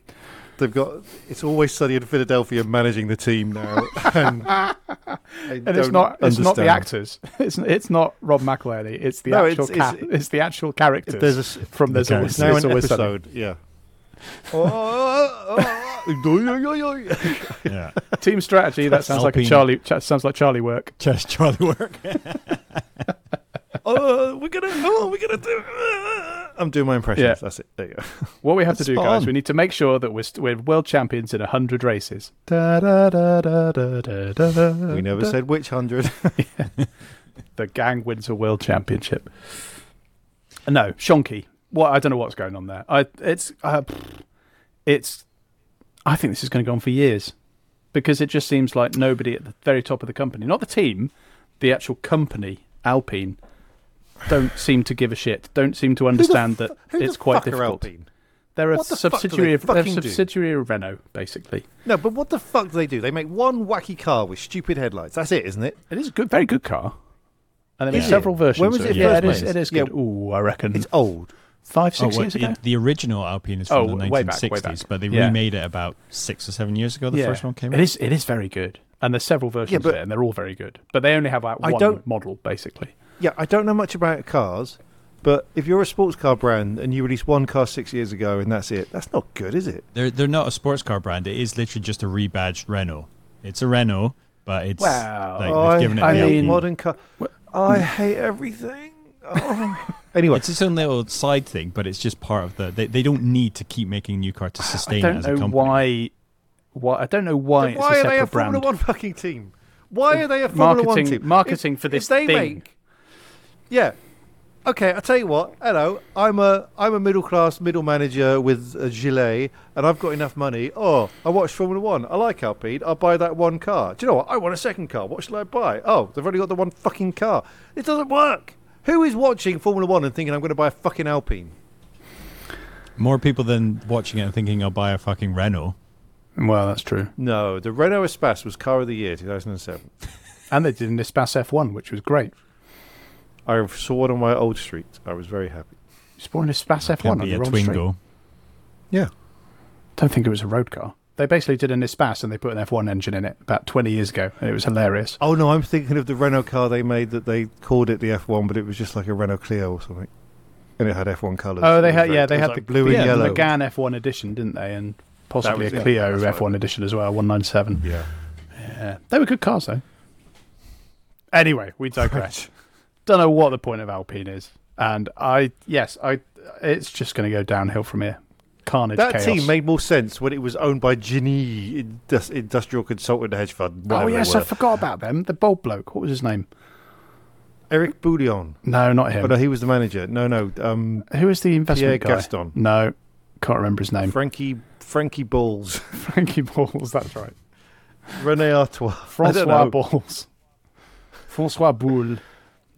Speaker 3: they've got. It's always sunny in Philadelphia managing the team now, and,
Speaker 2: And it's
Speaker 3: don't
Speaker 2: not it's not the actors. It's it's not Rob McElhenney. It's the
Speaker 3: No,
Speaker 2: actual
Speaker 3: it's-
Speaker 2: ca-
Speaker 3: it's-
Speaker 2: it's, the actual characters.
Speaker 3: There's a s-
Speaker 2: from
Speaker 3: the
Speaker 2: there's always,
Speaker 3: characters. now
Speaker 2: It's
Speaker 3: an
Speaker 2: Always Sunny.
Speaker 3: Yeah. Oh,
Speaker 1: Yeah.
Speaker 2: Team strategy. That sounds like a Charlie. Sounds like Charlie work.
Speaker 1: Just Charlie work.
Speaker 3: oh, we're gonna. Oh, we're gonna do. I'm doing my impressions.
Speaker 2: Yeah.
Speaker 3: That's it. There you go.
Speaker 2: What we have to do, guys,
Speaker 3: on.
Speaker 2: we need to make sure that we're, st- we're world champions in hundred races. Da, da, da, da, da, da, da,
Speaker 3: We never
Speaker 2: da.
Speaker 3: said which hundred.
Speaker 2: the gang wins a world championship. No, Shonky. What I don't know what's going on there. I it's uh, it's. I think this is going to go on for years because it just seems like nobody at the very top of the company, not the team, the actual company, Alpine, don't seem to give a shit. Don't seem to understand
Speaker 3: fu-
Speaker 2: that
Speaker 3: who the
Speaker 2: it's quite
Speaker 3: fuck are
Speaker 2: difficult.
Speaker 3: Alpine?
Speaker 2: They're a
Speaker 3: What the fuck do they
Speaker 2: subsidiary of they're a
Speaker 3: fucking do?
Speaker 2: subsidiary of Renault, basically.
Speaker 3: No, but what the fuck do they do? They make one wacky car with stupid headlights. That's it, isn't it?
Speaker 2: It is a good, very good car. And they make
Speaker 3: Is
Speaker 2: several versions.
Speaker 3: When was
Speaker 2: of
Speaker 3: it
Speaker 2: Yeah,
Speaker 3: first
Speaker 2: it is.
Speaker 3: made?
Speaker 2: It is
Speaker 3: Yeah.
Speaker 2: good. Ooh, I reckon
Speaker 3: It's old.
Speaker 2: five,
Speaker 1: Oh,
Speaker 2: six
Speaker 1: well,
Speaker 2: years ago.
Speaker 1: it- the original Alpine is
Speaker 2: Oh,
Speaker 1: from the
Speaker 2: way back, way
Speaker 1: 1960s,
Speaker 2: back.
Speaker 1: but they
Speaker 2: Yeah.
Speaker 1: remade it about six or seven years ago. The
Speaker 2: yeah.
Speaker 1: first one came
Speaker 2: It
Speaker 1: out.
Speaker 2: is. It is very good, and there's several versions
Speaker 3: but-
Speaker 2: of it, and they're all very good. But they only have like
Speaker 3: I
Speaker 2: one
Speaker 3: don't-
Speaker 2: model, basically.
Speaker 3: Yeah, I don't know much about cars, but if you're a sports car brand and you release one car six years ago and that's it, that's not good, is it?
Speaker 1: They're they're not a sports car brand. It is literally just a rebadged Renault. It's a Renault, but it's
Speaker 2: Wow.
Speaker 1: like
Speaker 3: I
Speaker 1: they've given it
Speaker 3: hate
Speaker 1: the Alpine.
Speaker 3: modern car. I hate everything. Oh. anyway,
Speaker 1: It's its own little side thing, but it's just part of the. They, they don't need to keep making a new car to sustain it
Speaker 2: don't
Speaker 1: as a
Speaker 2: know
Speaker 1: company.
Speaker 2: why. Why I don't know why
Speaker 3: Then
Speaker 2: it's
Speaker 3: why
Speaker 2: a
Speaker 3: are they a
Speaker 2: brand.
Speaker 3: Formula One fucking team? Why are they a Formula
Speaker 2: marketing,
Speaker 3: One team?
Speaker 2: marketing
Speaker 3: If-
Speaker 2: for this
Speaker 3: if they
Speaker 2: thing.
Speaker 3: make, yeah. Okay, I'll tell you what. Hello, I'm a I'm a middle class middle manager with a gilet, and I've got enough money. Oh, I watch Formula One. I like Alpine. I'll buy that one car. Do you know what? I want a second car. What should I buy? Oh, they've only got the one fucking car. It doesn't work. Who is watching Formula One and thinking I'm going to buy a fucking Alpine?
Speaker 1: More people than watching it and thinking I'll buy a fucking Renault.
Speaker 2: Well, that's true.
Speaker 3: No, the Renault Espace was car of the year 2007.
Speaker 2: And they did an Espace F1, which was great.
Speaker 3: I saw it on my old street. I was very happy.
Speaker 2: You spawned an Espace F1
Speaker 1: Can
Speaker 2: on
Speaker 1: be a
Speaker 2: your own street.
Speaker 1: Twingo.
Speaker 3: Yeah.
Speaker 2: Don't think it was a road car. They basically did an Espace and they put an F1 engine in it about 20 years ago, and it was hilarious.
Speaker 3: Oh no, I'm thinking of the Renault car they made that they called it the F1, but it was just like a Renault Clio or something, and it had F1 colours.
Speaker 2: Oh, they
Speaker 3: It was
Speaker 2: had
Speaker 3: very-
Speaker 2: yeah,
Speaker 3: it
Speaker 2: they
Speaker 3: was
Speaker 2: had
Speaker 3: like
Speaker 2: the
Speaker 3: blue
Speaker 2: yeah,
Speaker 3: and yellow.
Speaker 2: the Megane F1 edition, didn't they? And possibly
Speaker 3: was
Speaker 2: a
Speaker 3: it.
Speaker 2: Clio
Speaker 3: That's
Speaker 2: F1
Speaker 3: right.
Speaker 2: edition as well, 197.
Speaker 3: Yeah.
Speaker 2: Yeah, they were good cars though. Anyway, we digress. Don't know what the point of Alpine is, and I yes, I it's just going to go downhill from here. Carnage.
Speaker 3: That
Speaker 2: chaos.
Speaker 3: team made more sense when it was owned by Genii Industrial Consultant Hedge Fund.
Speaker 2: Oh yes, I forgot about them. The bold bloke. What was his name?
Speaker 3: Eric Boullier.
Speaker 2: No, not him.
Speaker 3: Oh no, he was the manager. No, no. Um,
Speaker 2: Who is the investment
Speaker 3: Pierre
Speaker 2: guy?
Speaker 3: Gaston.
Speaker 2: No, can't remember his name.
Speaker 3: Frankie Frankie Balls.
Speaker 2: Frankie Balls. That's right.
Speaker 3: Rene Artois.
Speaker 2: Francois. Balls. Francois Boule.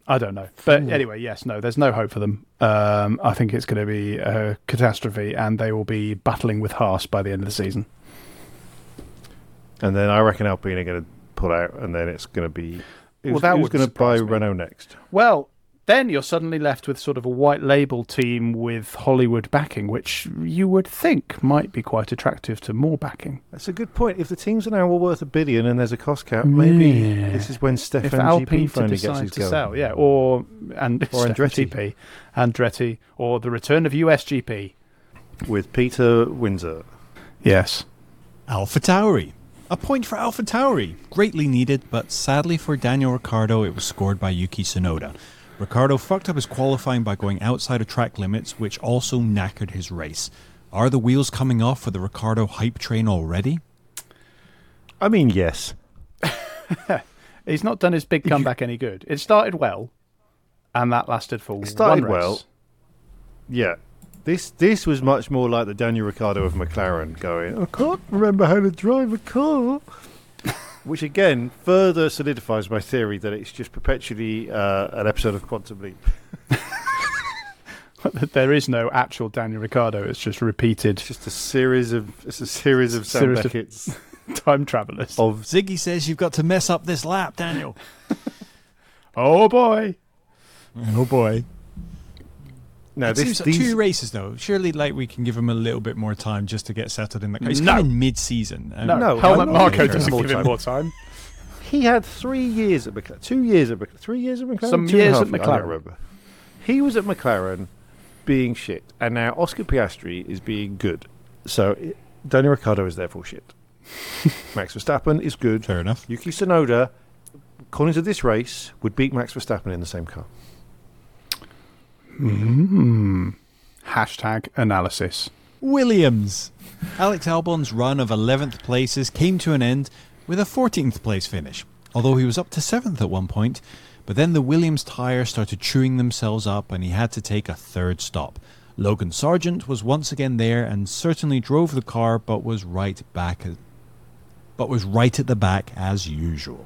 Speaker 2: I don't know. But anyway, yes, no, there's no hope for them. Um, I think it's going to be a catastrophe, and they will be battling with Haas by the end of the season.
Speaker 3: And then I reckon Alpine are going to pull out, and then it's going to be.
Speaker 2: Well,
Speaker 3: Who's,
Speaker 2: that
Speaker 3: who's going to buy
Speaker 2: me.
Speaker 3: Renault next?
Speaker 2: Well, then you're suddenly left with sort of a white label team with Hollywood backing, which you would think might be quite attractive to more backing.
Speaker 3: That's a good point. If the teams are now all worth a billion and there's a cost cap, maybe
Speaker 2: Yeah.
Speaker 3: this is when
Speaker 2: if
Speaker 3: Stefan
Speaker 2: Alpine
Speaker 3: GP
Speaker 2: to
Speaker 3: finally gets his
Speaker 2: to
Speaker 3: go.
Speaker 2: sell, yeah, or and
Speaker 3: Or Andretti.
Speaker 2: GP, Andretti, or the return of USGP.
Speaker 3: With Peter Windsor.
Speaker 2: Yes.
Speaker 1: Alpha Tauri. A point for Alpha Tauri. Greatly needed, but sadly for Daniel Ricciardo, it was scored by Yuki Tsunoda. Ricciardo fucked up his qualifying by going outside of track limits, which also knackered his race. Are the wheels coming off for the Ricciardo hype train already?
Speaker 3: I mean, yes.
Speaker 2: He's not done his big comeback any good. It started well, and that lasted for
Speaker 3: It started
Speaker 2: one race.
Speaker 3: well. Yeah. This this was much more like the Daniel Ricciardo of McLaren going, I can't remember how to drive a car. Which again further solidifies my theory that it's just perpetually uh, an episode of Quantum Leap.
Speaker 2: there is no actual Daniel Ricciardo. It's just repeated.
Speaker 3: Just a series of it's a series of Sam
Speaker 2: Series of- time travelers.
Speaker 3: of
Speaker 1: Ziggy says you've got to mess up this lap, Daniel.
Speaker 2: Oh boy!
Speaker 1: oh boy.
Speaker 3: No,
Speaker 1: it
Speaker 3: this-
Speaker 1: seems like
Speaker 3: these-
Speaker 1: two races though. Surely, like we can give him a little bit more time just to get settled in the car. He's
Speaker 2: No.
Speaker 1: coming mid-season. Um,
Speaker 2: No,
Speaker 3: No,
Speaker 2: Helmut
Speaker 3: I'm not
Speaker 2: Marko
Speaker 3: giving
Speaker 2: doesn't
Speaker 3: him
Speaker 2: give
Speaker 3: more
Speaker 2: him more time.
Speaker 3: He had three years at McLaren. Two years at McLaren. Three years at McLaren.
Speaker 2: Some
Speaker 3: Two and a
Speaker 2: years
Speaker 3: half
Speaker 2: at
Speaker 3: years, I
Speaker 2: McLaren.
Speaker 3: remember. He was at McLaren being shit, and now Oscar Piastri is being good. So it, Daniel Ricciardo is therefore shit. Max Verstappen is good.
Speaker 1: Fair enough.
Speaker 3: Yuki Tsunoda, according to this race, would beat Max Verstappen in the same car.
Speaker 2: Mm. Hashtag analysis.
Speaker 1: Williams. Alex Albon's run of 11th places came to an end with a 14th place finish, although he was up to 7th at one point. But then the Williams tyres started chewing themselves up and he had to take a third stop. Logan Sargeant was once again there and certainly drove the car but was right back but was right at the back as usual.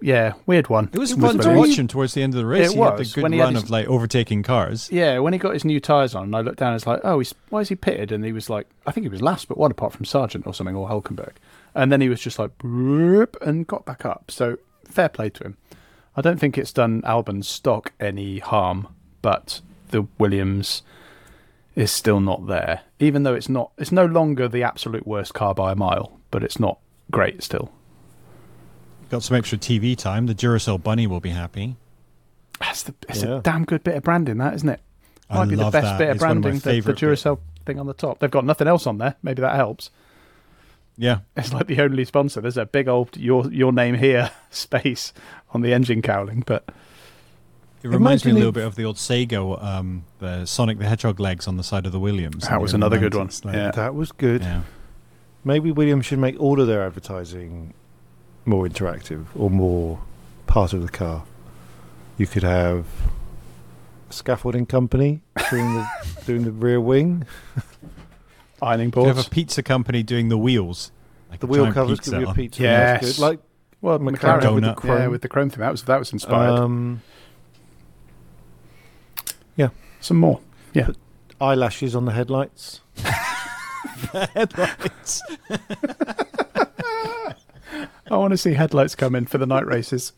Speaker 2: Yeah, weird one.
Speaker 1: It was fun to watch him towards the end of the race.
Speaker 2: It
Speaker 1: he had the
Speaker 2: was,
Speaker 1: good
Speaker 2: when he had
Speaker 1: run
Speaker 2: his-
Speaker 1: of like overtaking cars.
Speaker 2: Yeah, when he got his new tyres on, and I looked down and was like, oh, he's, why is he pitted? And he was like, I think he was last, but one apart from Sargeant or something, or Hulkenberg. And then he was just like, and got back up. So fair play to him. I don't think it's done Albon's stock any harm, but the Williams is still not there. Even though it's not, it's no longer the absolute worst car by a mile, but it's not great still.
Speaker 1: Got some extra TV time. The Duracell Bunny will be happy.
Speaker 2: That's the, it's
Speaker 1: Yeah.
Speaker 2: a damn good bit of branding, that isn't it?
Speaker 1: I
Speaker 2: Might be the best
Speaker 1: that.
Speaker 2: bit of
Speaker 1: It's one of
Speaker 2: branding. The, the
Speaker 1: favourite bits.
Speaker 2: Duracell thing on the top. They've got nothing else on there. Maybe that helps.
Speaker 1: Yeah.
Speaker 2: It's like the only sponsor. There's a big old your your name here space on the engine cowling, but
Speaker 1: It reminds me a little
Speaker 2: if-
Speaker 1: bit of the old Sega, um, the Sonic the Hedgehog legs on the side of the Williams.
Speaker 2: That was
Speaker 1: early
Speaker 2: another good one.
Speaker 1: like-
Speaker 2: Yeah.
Speaker 3: That was good.
Speaker 1: Yeah.
Speaker 3: Maybe Williams should make all of their advertising more interactive or more part of the car. You could have a scaffolding company doing the doing the rear wing.
Speaker 2: ironing
Speaker 1: You have a pizza company doing the wheels. Like
Speaker 3: The wheel covers could be a pizza. that's
Speaker 2: Yes.
Speaker 3: good. Like
Speaker 2: well,
Speaker 3: McLaren
Speaker 2: McLaren,
Speaker 3: with the
Speaker 1: Donut.
Speaker 3: chrome.
Speaker 2: yeah, with the chrome thing. That was that was inspired.
Speaker 3: um, yeah,
Speaker 2: Some more. Yeah.
Speaker 3: eyelashes on the headlights.
Speaker 1: headlights.
Speaker 2: I want to see headlights come in for the night races.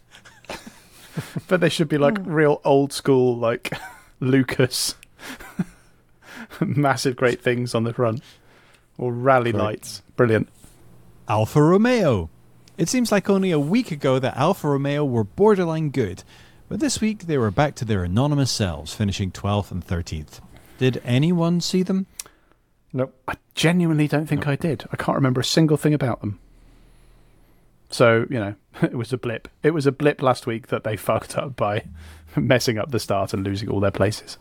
Speaker 2: but they should be like hmm. real old school, like Lucas. Massive great things on the front. Or rally
Speaker 3: Correct.
Speaker 2: lights. Brilliant.
Speaker 1: Alfa Romeo. It seems like only a week ago that Alfa Romeo were borderline good, but this week they were back to their anonymous selves, finishing 12th and 13th. Did anyone see them?
Speaker 3: Nope.
Speaker 2: I genuinely don't think I did. I can't remember a single thing about them. So, you know, it was a blip. It was a blip last week that they fucked up by messing up the start and losing all their places.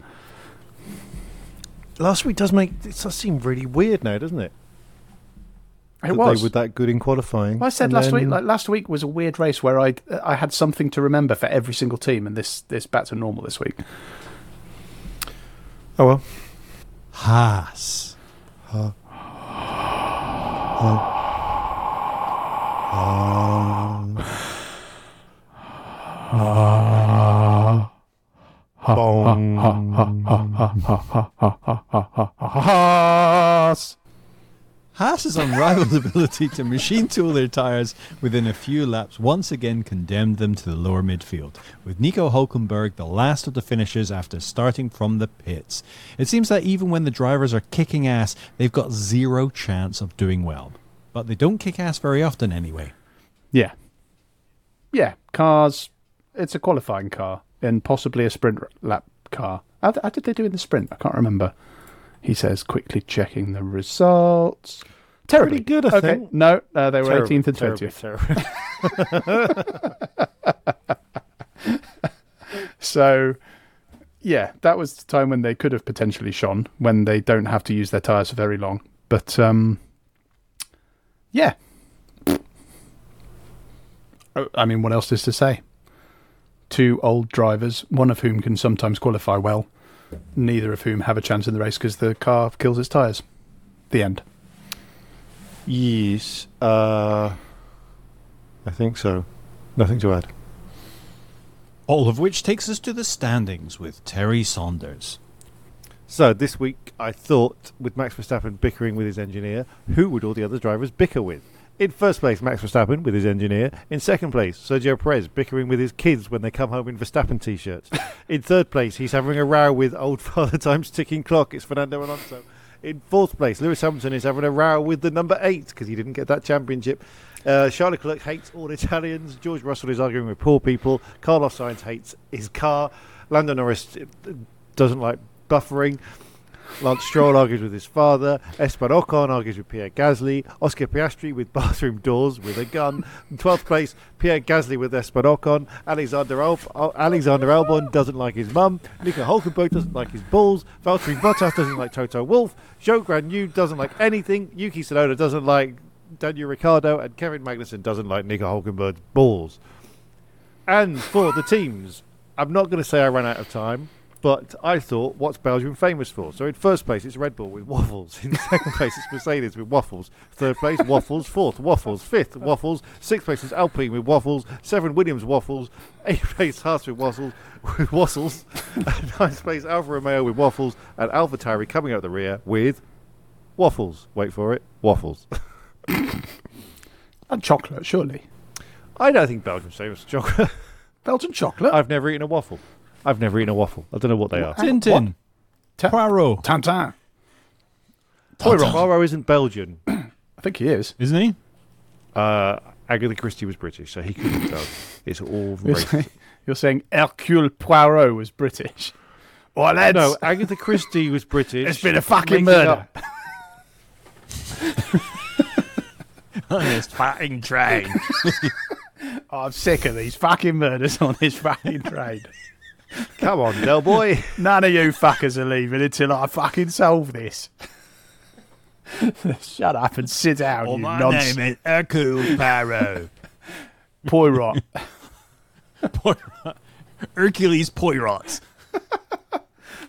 Speaker 3: Last week does make it does seem really weird now, doesn't it?
Speaker 2: It
Speaker 3: that
Speaker 2: was.
Speaker 3: They were that good in qualifying.
Speaker 2: Well, I said
Speaker 3: and
Speaker 2: last week, like last week was a weird race where I I had something to remember for every single team, and this this back to normal this week.
Speaker 3: oh well.
Speaker 1: Haas.
Speaker 3: Uh, um,
Speaker 2: Haas.
Speaker 1: Haas's unrivaled ability to machine tool their tyres within a few laps once again condemned them to the lower midfield, with Nico Hulkenberg the last of the finishers after starting from the pits. It seems that even when the drivers are kicking ass, they've got zero chance of doing well. But they don't kick ass very often anyway.
Speaker 2: Yeah, yeah. Cars. It's a qualifying car and possibly a sprint lap car. How, how did they do in the sprint? I can't remember. He says, quickly checking the results. Terribly
Speaker 3: Pretty good, I
Speaker 2: okay.
Speaker 3: think.
Speaker 2: No, uh, they were
Speaker 3: Terrible,
Speaker 2: 18th and
Speaker 3: terrible,
Speaker 2: 20th. So, yeah, that was the time when they could have potentially shone, when they don't have to use their tyres for very long. But, um, yeah. Oh, I mean, what else is to say? Two old drivers, one of whom can sometimes qualify well, neither of whom have a chance in the race because the car kills its tyres. The end.
Speaker 3: Yes. Uh, I think so. Nothing to add.
Speaker 1: All of which takes us to the standings with Terry Saunders.
Speaker 3: So this week, I thought with Max Verstappen bickering with his engineer, who would all the other drivers bicker with? In first place, Max Verstappen with his engineer. In second place, Sergio Perez bickering with his kids when they come home in Verstappen t-shirts. in third place, he's having a row with old Father Time's ticking clock. It's Fernando Alonso. In fourth place, Lewis Hamilton is having a row with the number eight because he didn't get that championship. Uh, Charles Leclerc hates all Italians. George Russell is arguing with poor people. Carlos Sainz hates his car. Lando Norris uh, doesn't like buffering. Lance Stroll argues with his father. Esteban Ocon argues with Pierre Gasly. Oscar Piastri with bathroom doors with a gun. In 12th place, Pierre Gasly with Esteban Ocon. Alexander, Al- Alexander Albon doesn't like his mum. Nico Hulkenberg doesn't like his balls. Valtteri Bottas doesn't like Toto Wolff. Zhou Guan Yu doesn't like anything. Yuki Tsunoda doesn't like Daniel Ricciardo. And Kevin Magnussen doesn't like Nico Hulkenberg's balls. And for the teams, I'm not going to say I ran out of time. But I thought, what's Belgium famous for? So in first place, it's Red Bull with waffles. In second place, it's Mercedes with waffles. Third place, waffles. Fourth, waffles. Fifth, waffles. Sixth place is Alpine with waffles. Seven, Williams waffles. Eighth place, Haas with waffles. With waffles. Ninth place, Alfa Romeo with waffles. And Tauri coming out the rear with waffles. Wait for it, waffles.
Speaker 2: and chocolate, surely.
Speaker 3: I don't think Belgium's famous for chocolate.
Speaker 2: Belgian chocolate?
Speaker 3: I've never eaten a waffle. I've never eaten a waffle. I don't know what they are.
Speaker 1: Tintin. Poirot.
Speaker 2: Tintin.
Speaker 3: Poirot. Poirot isn't Belgian.
Speaker 2: I think he is.
Speaker 1: Isn't he?
Speaker 3: Uh, Agatha Christie was British, so he couldn't tell. It's all
Speaker 2: You're
Speaker 3: racist.
Speaker 2: saying, you're saying Hercule Poirot was British. Well, lads,
Speaker 3: No, Agatha Christie was British.
Speaker 2: It's been a fucking
Speaker 3: Making
Speaker 2: murder.
Speaker 3: up-
Speaker 1: On this fucking train.
Speaker 2: Oh, I'm sick of these fucking murders on this fucking train.
Speaker 3: Come on, Del Boy.
Speaker 2: None of you fuckers are leaving until I fucking solve this. Shut up and sit down,
Speaker 1: Oh,
Speaker 2: you
Speaker 1: my
Speaker 2: nonsense.
Speaker 1: name is Hercule Poirot.
Speaker 2: Poirot.
Speaker 1: Poirot. Hercules Poirot.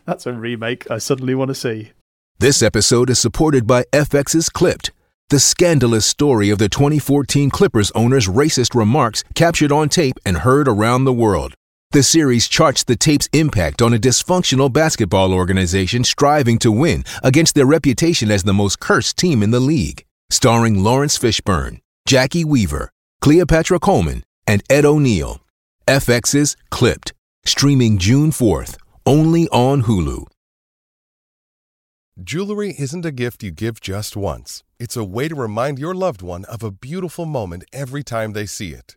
Speaker 2: That's a remake I suddenly want to see.
Speaker 8: This episode is supported by FX's Clipped, the scandalous story of the 2014 Clippers owner's racist remarks captured on tape and heard around the world. The series charts the tape's impact on a dysfunctional basketball organization striving to win against their reputation as the most cursed team in the league. Starring Laurence Fishburne, Jacki Weaver, Cleopatra Coleman, and Ed O'Neill. FX's Clipped, streaming June 4th, only on Hulu.
Speaker 9: Jewelry isn't a gift you give just once. It's a way to remind your loved one of a beautiful moment every time they see it.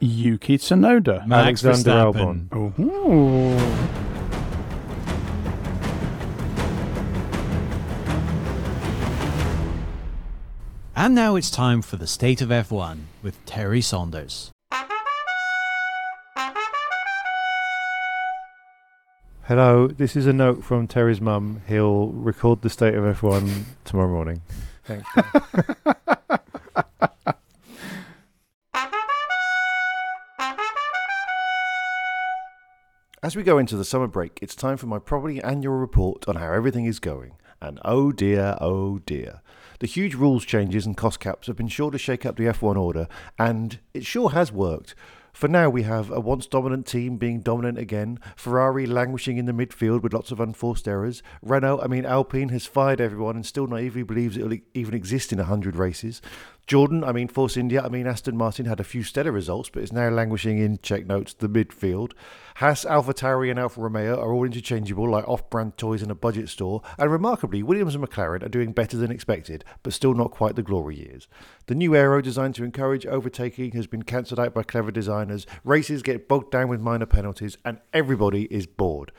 Speaker 2: Yuki Tsunoda.
Speaker 1: Max
Speaker 3: Alexander
Speaker 1: Verstappen.
Speaker 3: Albon.
Speaker 2: Ooh.
Speaker 1: And now it's time for the state of F1 with Terry Saunders.
Speaker 3: Hello, this is a note from Terry's mum. He'll record the state of F1 tomorrow morning. Thanks. As we go into the summer break, it's time for my probably annual report on how everything is going. And oh dear, oh dear. The huge rules changes and cost caps have been sure to shake up the F1 order, and it sure has worked. For now, we have a once dominant team being dominant again, Ferrari languishing in the midfield with lots of unforced errors, Renault, I mean Alpine, has fired everyone and still naively believes it will even exist in 100 races. Jordan, I mean Force India, I mean Aston Martin had a few stellar results, but is now languishing in, check notes, the midfield. Haas, AlphaTauri and Alfa Romeo are all interchangeable like off-brand toys in a budget store, and remarkably, Williams and McLaren are doing better than expected, but still not quite the glory years. The new aero designed to encourage overtaking has been cancelled out by clever designers, races get bogged down with minor penalties, and everybody is bored.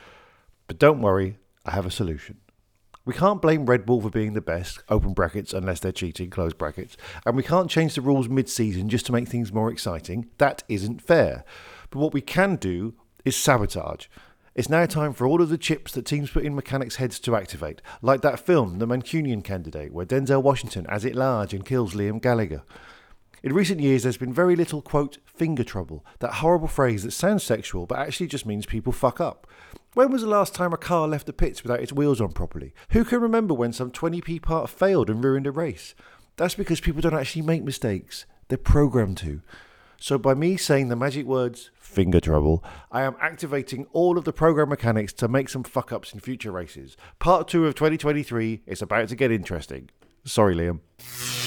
Speaker 3: But don't worry, I have a solution. We can't blame Red Bull for being the best, open brackets, unless they're cheating, close brackets, and we can't change the rules mid season just to make things more exciting. That isn't fair. But what we can do is sabotage. It's now time for all of the chips that teams put in mechanics' heads to activate, like that film, The Mancunian Candidate, where Denzel Washington as it large and kills Liam Gallagher. In recent years, there's been very little, quote, finger trouble, that horrible phrase that sounds sexual but actually just means people fuck up. When was the last time a car left the pits without its wheels on properly? Who can remember when some 20p part failed and ruined a race? That's because people don't actually make mistakes, they're programmed to. So, by me saying the magic words finger trouble, I am activating all of the program mechanics to make some fuck ups in future races. Part 2 of 2023 is about to get interesting. Sorry, Liam.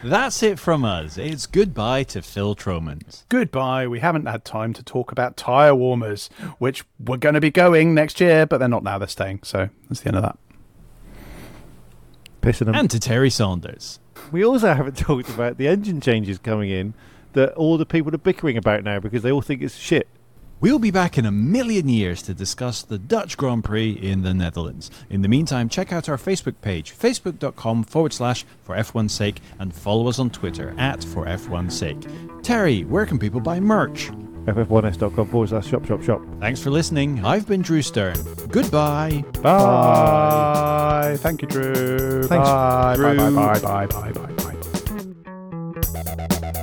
Speaker 1: That's it from us. It's goodbye to Phill Tromans.
Speaker 2: Goodbye. We haven't had time to talk about tyre warmers, which we're going to be going next year, but they're not now, they're staying. So that's the end of that.
Speaker 3: Pissing them.
Speaker 1: And to Terry Saunders.
Speaker 3: We also haven't talked about the engine changes coming in that all the people are bickering about now because they all think it's shit.
Speaker 1: We'll be back in a million years to discuss the Dutch Grand Prix in the Netherlands. In the meantime, check out our Facebook page, facebook.com forward slash for F1's sake, and follow us on Twitter at for F1's sake. Terry, where can people buy merch?
Speaker 3: ff1s.com forward slash shop shop shop.
Speaker 1: Thanks for listening. I've been Drew Stearne. Goodbye.
Speaker 2: Bye. Thank you, Drew.
Speaker 3: Thanks,
Speaker 2: bye.
Speaker 3: Drew.
Speaker 2: Bye, bye, bye, bye, bye, bye, bye.